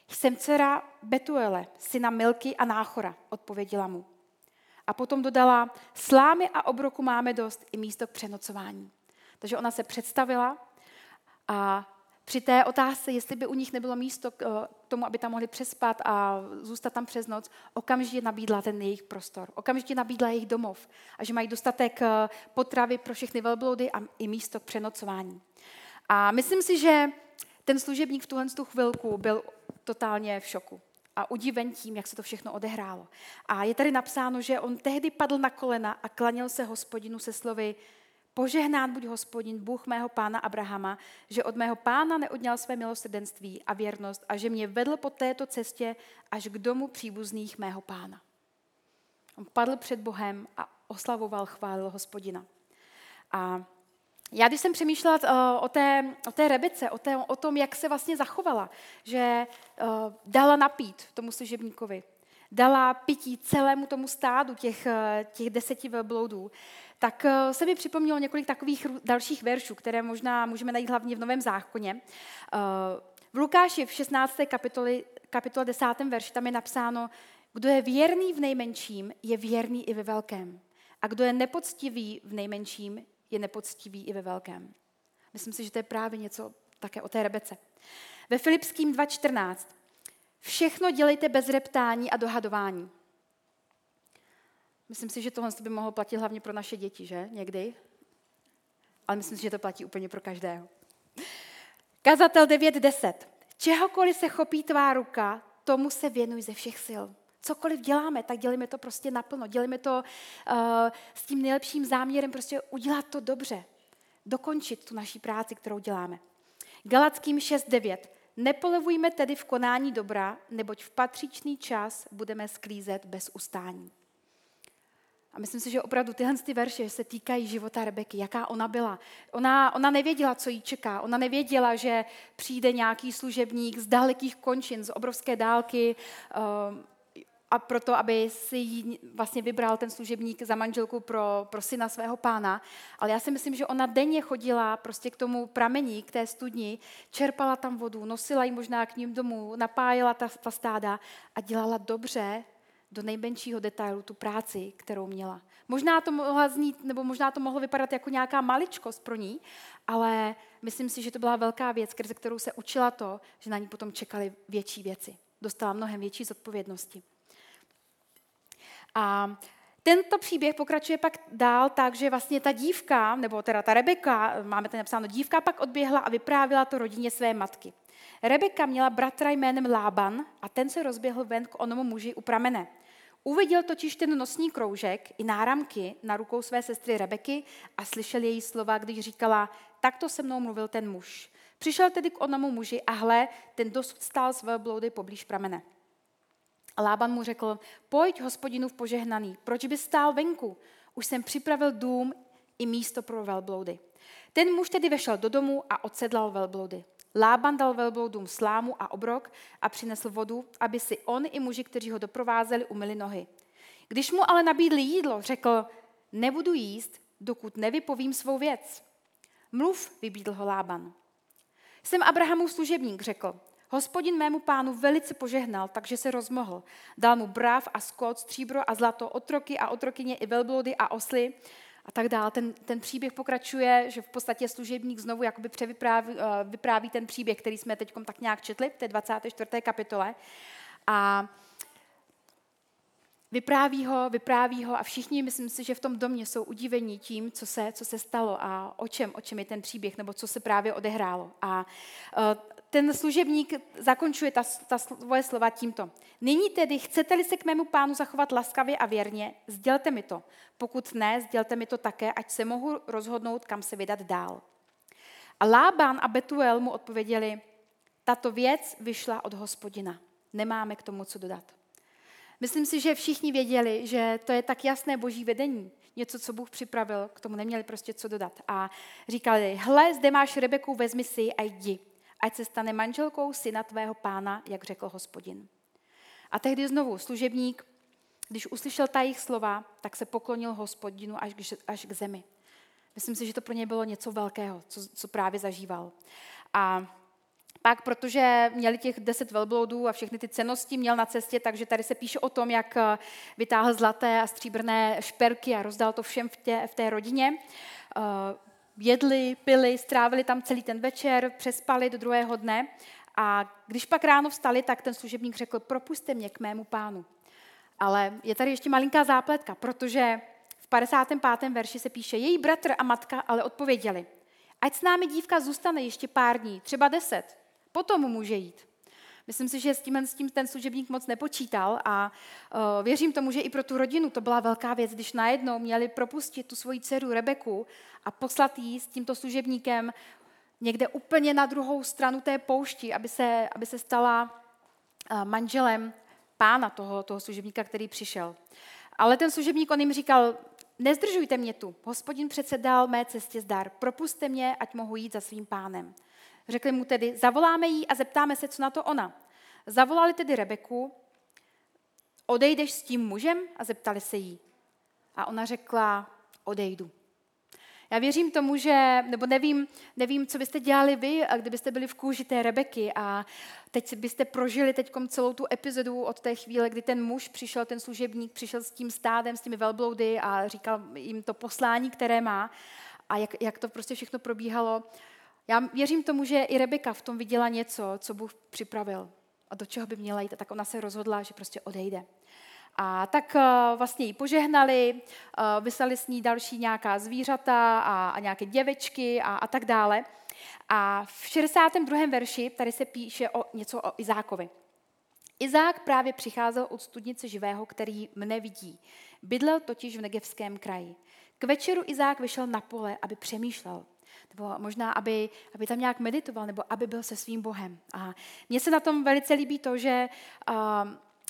Jsem dcera Betuele, syna Milky a Náchora, odpověděla mu. A potom dodala, slámy a obroku máme dost i místo k přenocování. Takže ona se představila a při té otázce, jestli by u nich nebylo místo k eh, tomu, aby tam mohli přespat a zůstat tam přes noc, okamžitě nabídla ten jejich prostor, okamžitě nabídla jejich domov a že mají dostatek eh, potravy pro všechny velbloudy a i místo k přenocování. A myslím si, že ten služebník v tuhle chvilku byl totálně v šoku a udiven tím, jak se to všechno odehrálo. A je tady napsáno, že on tehdy padl na kolena a klanil se hospodinu se slovy Požehnán buď hospodin, Bůh mého pána Abrahama, že od mého pána neodňal své milosrdenství a věrnost a že mě vedl po této cestě až k domu příbuzných mého pána. On padl před Bohem a oslavoval, chválil hospodina. A já když jsem přemýšlela uh, o, té, o té Rebice, o, té, o tom, jak se vlastně zachovala, že uh, dala napít tomu služebníkovi, dala pití celému tomu stádu těch, uh, těch deseti velbloudů, tak se mi připomnělo několik takových dalších veršů, které možná můžeme najít hlavně v Novém zákoně. V Lukáši v 16. kapitoli, kapitole 10. verši tam je napsáno, kdo je věrný v nejmenším, je věrný i ve velkém. A kdo je nepoctivý v nejmenším, je nepoctivý i ve velkém. Myslím si, že to je právě něco také o té Rebece. Ve Filipským 2.14. Všechno dělejte bez reptání a dohadování. Myslím si, že tohle by mohlo platit hlavně pro naše děti, že? Někdy. Ale myslím si, že to platí úplně pro každého. Kazatel 9.10. Čehokoliv se chopí tvá ruka, tomu se věnuj ze všech sil cokoliv děláme, tak děláme to prostě naplno. Děláme to uh, s tím nejlepším záměrem prostě udělat to dobře. Dokončit tu naší práci, kterou děláme. Galackým 6.9. Nepolevujme tedy v konání dobra, neboť v patřičný čas budeme sklízet bez ustání. A myslím si, že opravdu tyhle ty verše se týkají života Rebeky, jaká ona byla. Ona, ona nevěděla, co jí čeká. Ona nevěděla, že přijde nějaký služebník z dalekých končin, z obrovské dálky, uh, a proto, aby si ji vlastně vybral ten služebník za manželku pro, pro syna svého pána. Ale já si myslím, že ona denně chodila prostě k tomu pramení, k té studni, čerpala tam vodu, nosila ji možná k ním domů, napájela ta, ta stáda a dělala dobře do nejmenšího detailu tu práci, kterou měla. Možná to mohla znít, nebo možná to mohlo vypadat jako nějaká maličkost pro ní, ale myslím si, že to byla velká věc, skrze kterou se učila to, že na ní potom čekaly větší věci. Dostala mnohem větší zodpovědnosti. A tento příběh pokračuje pak dál tak, že vlastně ta dívka, nebo teda ta Rebeka, máme tady napsáno, dívka pak odběhla a vyprávila to rodině své matky. Rebeka měla bratra jménem Lában a ten se rozběhl ven k onomu muži u pramene. Uviděl totiž ten nosní kroužek i náramky na rukou své sestry Rebeky a slyšel její slova, když říkala, takto se mnou mluvil ten muž. Přišel tedy k onomu muži a hle, ten dosud stál své bloudy poblíž pramene. A Lában mu řekl, pojď hospodinu v požehnaný, proč by stál venku? Už jsem připravil dům i místo pro velbloudy. Ten muž tedy vešel do domu a odsedlal velbloudy. Lában dal velbloudům slámu a obrok a přinesl vodu, aby si on i muži, kteří ho doprovázeli, umyli nohy. Když mu ale nabídli jídlo, řekl, nebudu jíst, dokud nevypovím svou věc. Mluv, vybídl ho Lában. Jsem Abrahamův služebník, řekl. Hospodin mému pánu velice požehnal, takže se rozmohl. Dal mu bráv a skot, stříbro a zlato, otroky a otrokyně i velblody a osly a tak dále. Ten, ten příběh pokračuje, že v podstatě služebník znovu jakoby převypráví uh, vypráví ten příběh, který jsme teď tak nějak četli v té 24. kapitole. A vypráví ho, vypráví ho a všichni, myslím si, že v tom domě jsou udivení tím, co se, co se stalo a o čem, o čem je ten příběh, nebo co se právě odehrálo. A uh, ten služebník zakončuje ta, ta svoje slova tímto. Nyní tedy, chcete-li se k mému pánu zachovat laskavě a věrně, sdělte mi to. Pokud ne, sdělte mi to také, ať se mohu rozhodnout, kam se vydat dál. A Lában a Betuel mu odpověděli, tato věc vyšla od hospodina. Nemáme k tomu co dodat. Myslím si, že všichni věděli, že to je tak jasné boží vedení. Něco, co Bůh připravil, k tomu neměli prostě co dodat. A říkali, hle, zde máš Rebeku, vezmi si a jdi. Ať se stane manželkou syna tvého pána, jak řekl hospodin. A tehdy znovu služebník, když uslyšel ta jejich slova, tak se poklonil hospodinu až k, až k zemi. Myslím si, že to pro něj bylo něco velkého, co, co právě zažíval. A pak, protože měli těch deset velbloudů a všechny ty cenosti měl na cestě, takže tady se píše o tom, jak eh, vytáhl zlaté a stříbrné šperky a rozdal to všem v té, v té rodině. Jedli, pili, strávili tam celý ten večer, přespali do druhého dne a když pak ráno vstali, tak ten služebník řekl, propuste mě k mému pánu. Ale je tady ještě malinká zápletka, protože v 55. verši se píše, její bratr a matka ale odpověděli, ať s námi dívka zůstane ještě pár dní, třeba deset, potom může jít. Myslím si, že s tím, s tím ten služebník moc nepočítal a uh, věřím tomu, že i pro tu rodinu to byla velká věc, když najednou měli propustit tu svoji dceru Rebeku a poslat jí s tímto služebníkem někde úplně na druhou stranu té poušti, aby se, aby se stala uh, manželem pána toho, toho služebníka, který přišel. Ale ten služebník, on jim říkal, nezdržujte mě tu, hospodin přece dal mé cestě zdar, propuste mě, ať mohu jít za svým pánem. Řekli mu tedy, zavoláme jí a zeptáme se, co na to ona. Zavolali tedy Rebeku, odejdeš s tím mužem? A zeptali se jí. A ona řekla, odejdu. Já věřím tomu, že, nebo nevím, nevím, co byste dělali vy, a kdybyste byli v kůži té Rebeky a teď byste prožili teď celou tu epizodu od té chvíle, kdy ten muž přišel, ten služebník přišel s tím stádem, s těmi velbloudy a říkal jim to poslání, které má a jak, jak to prostě všechno probíhalo. Já věřím tomu, že i Rebeka v tom viděla něco, co Bůh připravil a do čeho by měla jít. A tak ona se rozhodla, že prostě odejde. A tak uh, vlastně ji požehnali, uh, vyslali s ní další nějaká zvířata a, a nějaké děvečky a, a tak dále. A v 62. verši tady se píše o něco o Izákovi. Izák právě přicházel od studnice živého, který mne vidí. Bydlel totiž v Negevském kraji. K večeru Izák vyšel na pole, aby přemýšlel nebo možná, aby, aby tam nějak meditoval, nebo aby byl se svým Bohem. A mně se na tom velice líbí to, že uh,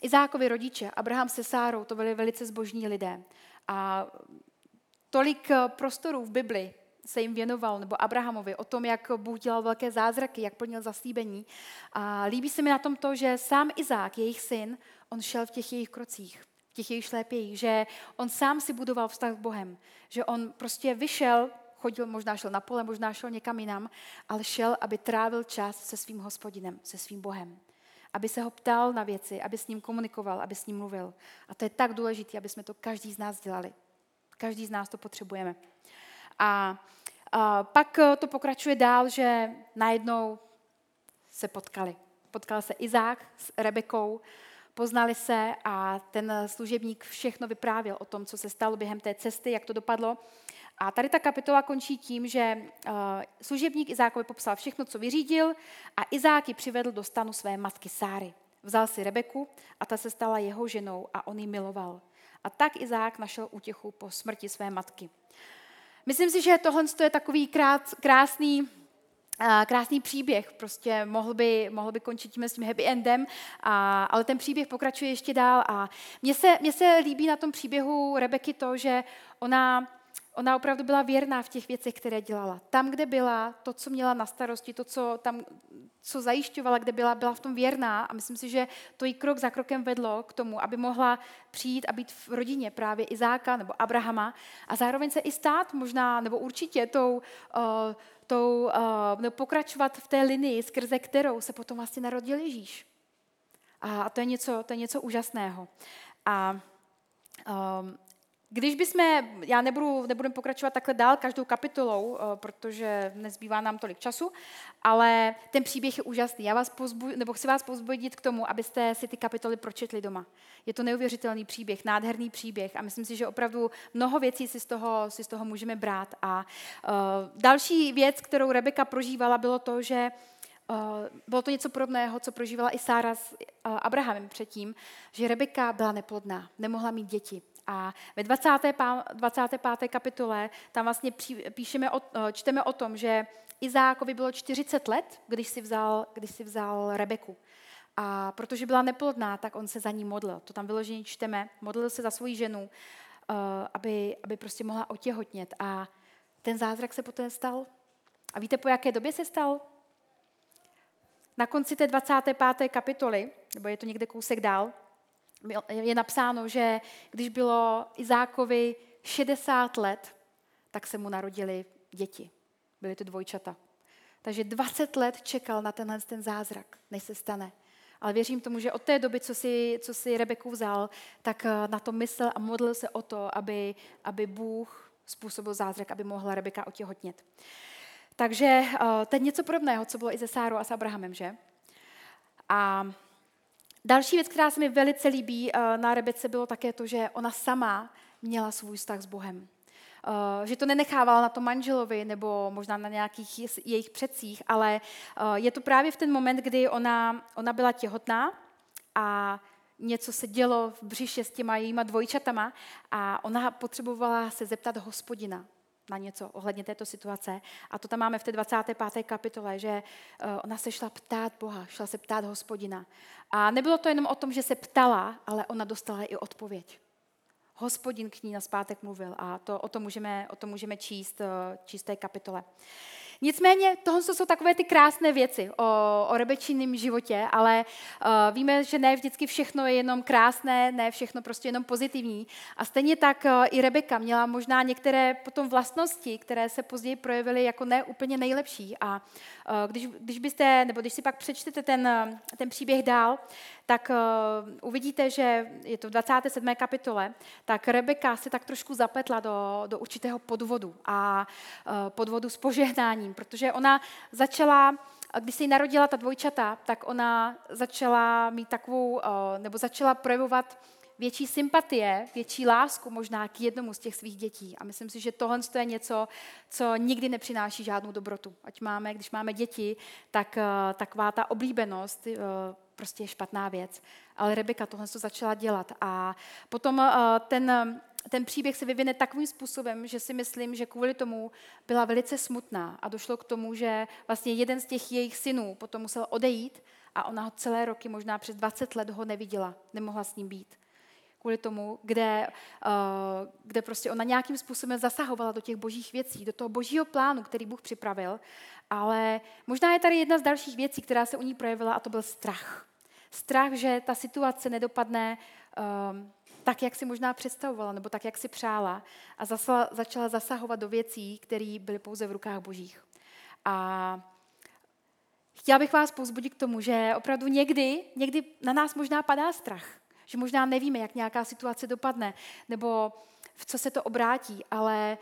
Izákovi rodiče, Abraham se Sárou, to byli velice zbožní lidé. A tolik prostorů v Bibli se jim věnoval, nebo Abrahamovi, o tom, jak Bůh dělal velké zázraky, jak plnil zaslíbení. A líbí se mi na tom to, že sám Izák, jejich syn, on šel v těch jejich krocích, v těch jejich šlépějích, že on sám si budoval vztah s Bohem, že on prostě vyšel chodil, možná šel na pole, možná šel někam jinam, ale šel, aby trávil čas se svým hospodinem, se svým Bohem. Aby se ho ptal na věci, aby s ním komunikoval, aby s ním mluvil. A to je tak důležité, aby jsme to každý z nás dělali. Každý z nás to potřebujeme. A, a pak to pokračuje dál, že najednou se potkali. Potkal se Izák s Rebekou, poznali se a ten služebník všechno vyprávěl o tom, co se stalo během té cesty, jak to dopadlo. A tady ta kapitola končí tím, že uh, služebník Izákovi popsal všechno, co vyřídil a Izák ji přivedl do stanu své matky Sáry. Vzal si Rebeku a ta se stala jeho ženou a on ji miloval. A tak Izák našel útěchu po smrti své matky. Myslím si, že tohle je takový krát, krásný krásný příběh, prostě mohl by, mohl by končit tím s tím happy endem, a, ale ten příběh pokračuje ještě dál a mně se, mně se líbí na tom příběhu Rebeky to, že ona Ona opravdu byla věrná v těch věcech, které dělala. Tam, kde byla, to, co měla na starosti, to, co tam co zajišťovala, kde byla, byla v tom věrná a myslím si, že to jí krok za krokem vedlo k tomu, aby mohla přijít a být v rodině právě Izáka nebo Abrahama a zároveň se i stát možná, nebo určitě tou, uh, tou uh, nebo pokračovat v té linii, skrze kterou se potom vlastně narodil Ježíš. A, to, je něco, to je něco úžasného. A um, když bychom, já nebudu, nebudem pokračovat takhle dál každou kapitolou, eh, protože nezbývá nám tolik času, ale ten příběh je úžasný. Já vás pozbu, nebo chci vás pozbudit k tomu, abyste si ty kapitoly pročetli doma. Je to neuvěřitelný příběh, nádherný příběh a myslím si, že opravdu mnoho věcí si z toho, si z toho můžeme brát. A uh, další věc, kterou Rebeka prožívala, bylo to, že Uh, bylo to něco podobného, co prožívala i Sára s uh, Abrahamem předtím, že Rebeka byla neplodná, nemohla mít děti. A ve 25. 25. kapitole tam vlastně píšeme eh, čteme o tom, že Izákovi bylo 40 let, když si vzal, když si vzal Rebeku. A protože byla neplodná, tak on se za ní modlil. To tam vyloženě čteme. Modlil se za svoji ženu, eh, aby, aby prostě mohla otěhotnět. A ten zázrak se poté stal. A víte, po jaké době se stal? Na konci té 25. kapitoly, nebo je to někde kousek dál, je napsáno, že když bylo Izákovi 60 let, tak se mu narodili děti. Byly to dvojčata. Takže 20 let čekal na tenhle ten zázrak, než se stane. Ale věřím tomu, že od té doby, co si, co si Rebeku vzal, tak eh, na to myslel a modlil se o to, aby, aby Bůh způsobil zázrak, aby mohla Rebeka otěhotnět. Takže eh, teď něco podobného, co bylo i se Sárou a s Abrahamem, že? A Další věc, která se mi velice líbí eh, na Rebece, bylo také to, že ona sama měla svůj vztah s Bohem. Eh, že to nenechávala na to manželovi nebo možná na nějakých jejich předcích, ale eh, je to právě v ten moment, kdy ona, ona byla těhotná a něco se dělo v břiše s těma jejíma dvojčatama a ona potřebovala se zeptat hospodina na něco ohledně této situace. A to tam máme v té 25. kapitole, že eh, ona se šla ptát Boha, šla se ptát hospodina. A nebylo to jenom o tom, že se ptala, ale ona dostala i odpověď. Hospodin k ní na zpátek mluvil a to, o, tom můžeme, o tom můžeme číst, eh, číst té kapitole. Nicméně tohle jsou takové ty krásné věci o, o rebečinném životě, ale uh, víme, že ne vždycky všechno je jenom krásné, ne všechno prostě jenom pozitivní. A stejně tak uh, i Rebeka měla možná některé potom vlastnosti, které se později projevily jako ne úplně nejlepší. A uh, když, když byste, nebo když si pak přečtete ten, ten příběh dál, tak uh, uvidíte, že je to v 27. kapitole, tak Rebeka se tak trošku zapletla do, do určitého podvodu a uh, podvodu s požehnáním, protože ona začala když se jí narodila ta dvojčata, tak ona začala mít takovou, uh, nebo začala projevovat větší sympatie, větší lásku možná k jednomu z těch svých dětí. A myslím si, že tohle je něco, co nikdy nepřináší žádnou dobrotu. Ať máme, když máme děti, tak taková ta oblíbenost prostě je špatná věc. Ale Rebeka tohle začala dělat. A potom ten, ten příběh se vyvine takovým způsobem, že si myslím, že kvůli tomu byla velice smutná a došlo k tomu, že vlastně jeden z těch jejich synů potom musel odejít a ona ho celé roky, možná přes 20 let ho neviděla, nemohla s ním být kvůli tomu, kde, uh, kde prostě ona nějakým způsobem zasahovala do těch božích věcí, do toho božího plánu, který Bůh připravil. Ale možná je tady jedna z dalších věcí, která se u ní projevila, a to byl strach. Strach, že ta situace nedopadne um, tak, jak si možná představovala, nebo tak, jak si přála. A zasla, začala zasahovat do věcí, které byly pouze v rukách božích. A chtěla bych vás pozbudit k tomu, že opravdu někdy, někdy na nás možná padá strach. Že možná nevíme, jak nějaká situace dopadne, nebo v co se to obrátí, ale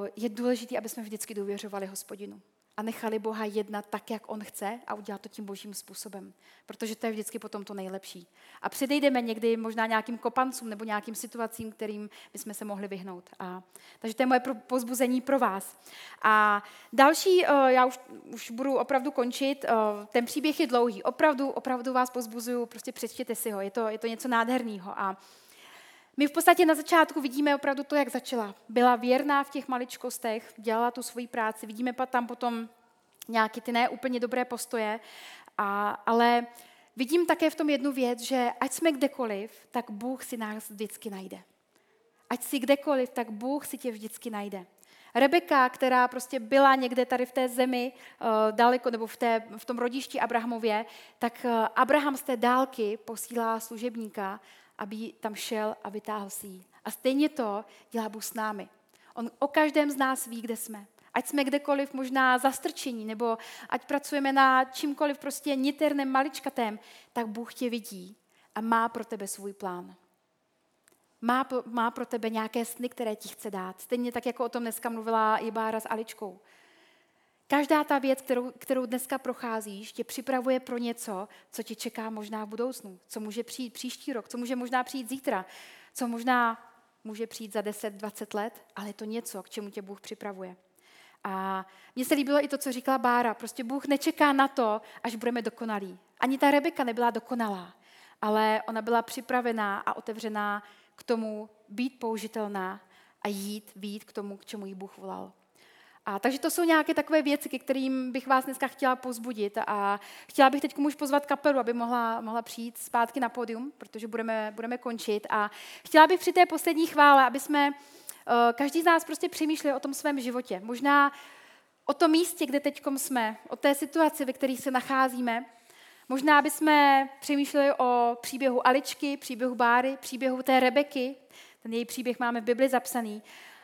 uh, je důležité, aby jsme vždycky důvěřovali hospodinu a nechali Boha jednat tak, jak On chce a udělat to tím božím způsobem. Protože to je vždycky potom to nejlepší. A předejdeme někdy možná nějakým kopancům nebo nějakým situacím, kterým bychom se mohli vyhnout. A, takže to je moje pozbuzení pro vás. A další, eh, já už, už budu opravdu končit, eh, ten příběh je dlouhý. Opravdu, opravdu vás pozbuzuju, prostě přečtěte si ho, je to, je to něco nádherného. A my v podstatě na začátku vidíme opravdu to, jak začala. Byla věrná v těch maličkostech, dělala tu svoji práci, vidíme tam potom nějaké ty neúplně dobré postoje, a, ale vidím také v tom jednu věc, že ať jsme kdekoliv, tak Bůh si nás vždycky najde. Ať si kdekoliv, tak Bůh si tě vždycky najde. Rebeka, která prostě byla někde tady v té zemi uh, daleko, nebo v, té, v tom rodišti Abrahamově, tak uh, Abraham z té dálky posílá služebníka, aby tam šel a vytáhl si ji. A stejně to dělá Bůh s námi. On o každém z nás ví, kde jsme. Ať jsme kdekoliv možná zastrčení, nebo ať pracujeme na čímkoliv prostě niternem, maličkatém, tak Bůh tě vidí a má pro tebe svůj plán. má, má pro tebe nějaké sny, které ti chce dát. Stejně tak, jako o tom dneska mluvila i Bára s Aličkou. Každá ta věc, kterou, kterou dneska procházíš, tě připravuje pro něco, co tě čeká možná v budoucnu, co může přijít příští rok, co může možná přijít zítra, co možná může přijít za 10-20 let, ale je to něco, k čemu tě Bůh připravuje. A mně se líbilo i to, co říkala Bára. Prostě Bůh nečeká na to, až budeme dokonalí. Ani ta Rebeka nebyla dokonalá, ale ona byla připravená a otevřená k tomu být použitelná a jít, být k tomu, k čemu jí Bůh volal. A takže to jsou nějaké takové věci, ke kterým bych vás dneska chtěla pozbudit a chtěla bych teď už pozvat kapelu, aby mohla, mohla přijít zpátky na pódium, protože budeme, budeme končit. A chtěla bych při té poslední chvále, aby jsme uh, každý z nás prostě přemýšleli o tom svém životě. Možná o tom místě, kde teď jsme, o té situaci, ve které se nacházíme. Možná bychom přemýšleli o příběhu Aličky, příběhu Báry, příběhu té Rebeky. Ten její příběh máme v Bibli zapsaný.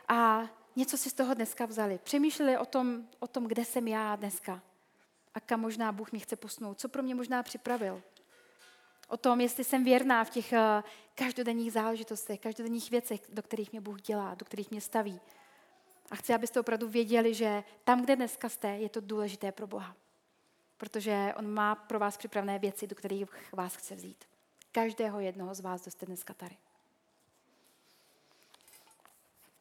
A něco si z toho dneska vzali. Přemýšleli o tom, o tom, kde jsem já dneska a kam možná Bůh mě chce posnout, co pro mě možná připravil. O tom, jestli jsem věrná v těch eh, každodenních záležitostech, každodenních věcech, do kterých mě Bůh dělá, do kterých mě staví. A chci, abyste opravdu věděli, že tam, kde dneska jste, je to důležité pro Boha. Protože On má pro vás připravené věci, do kterých vás chce vzít. Každého jednoho z vás, kdo jste dneska tady.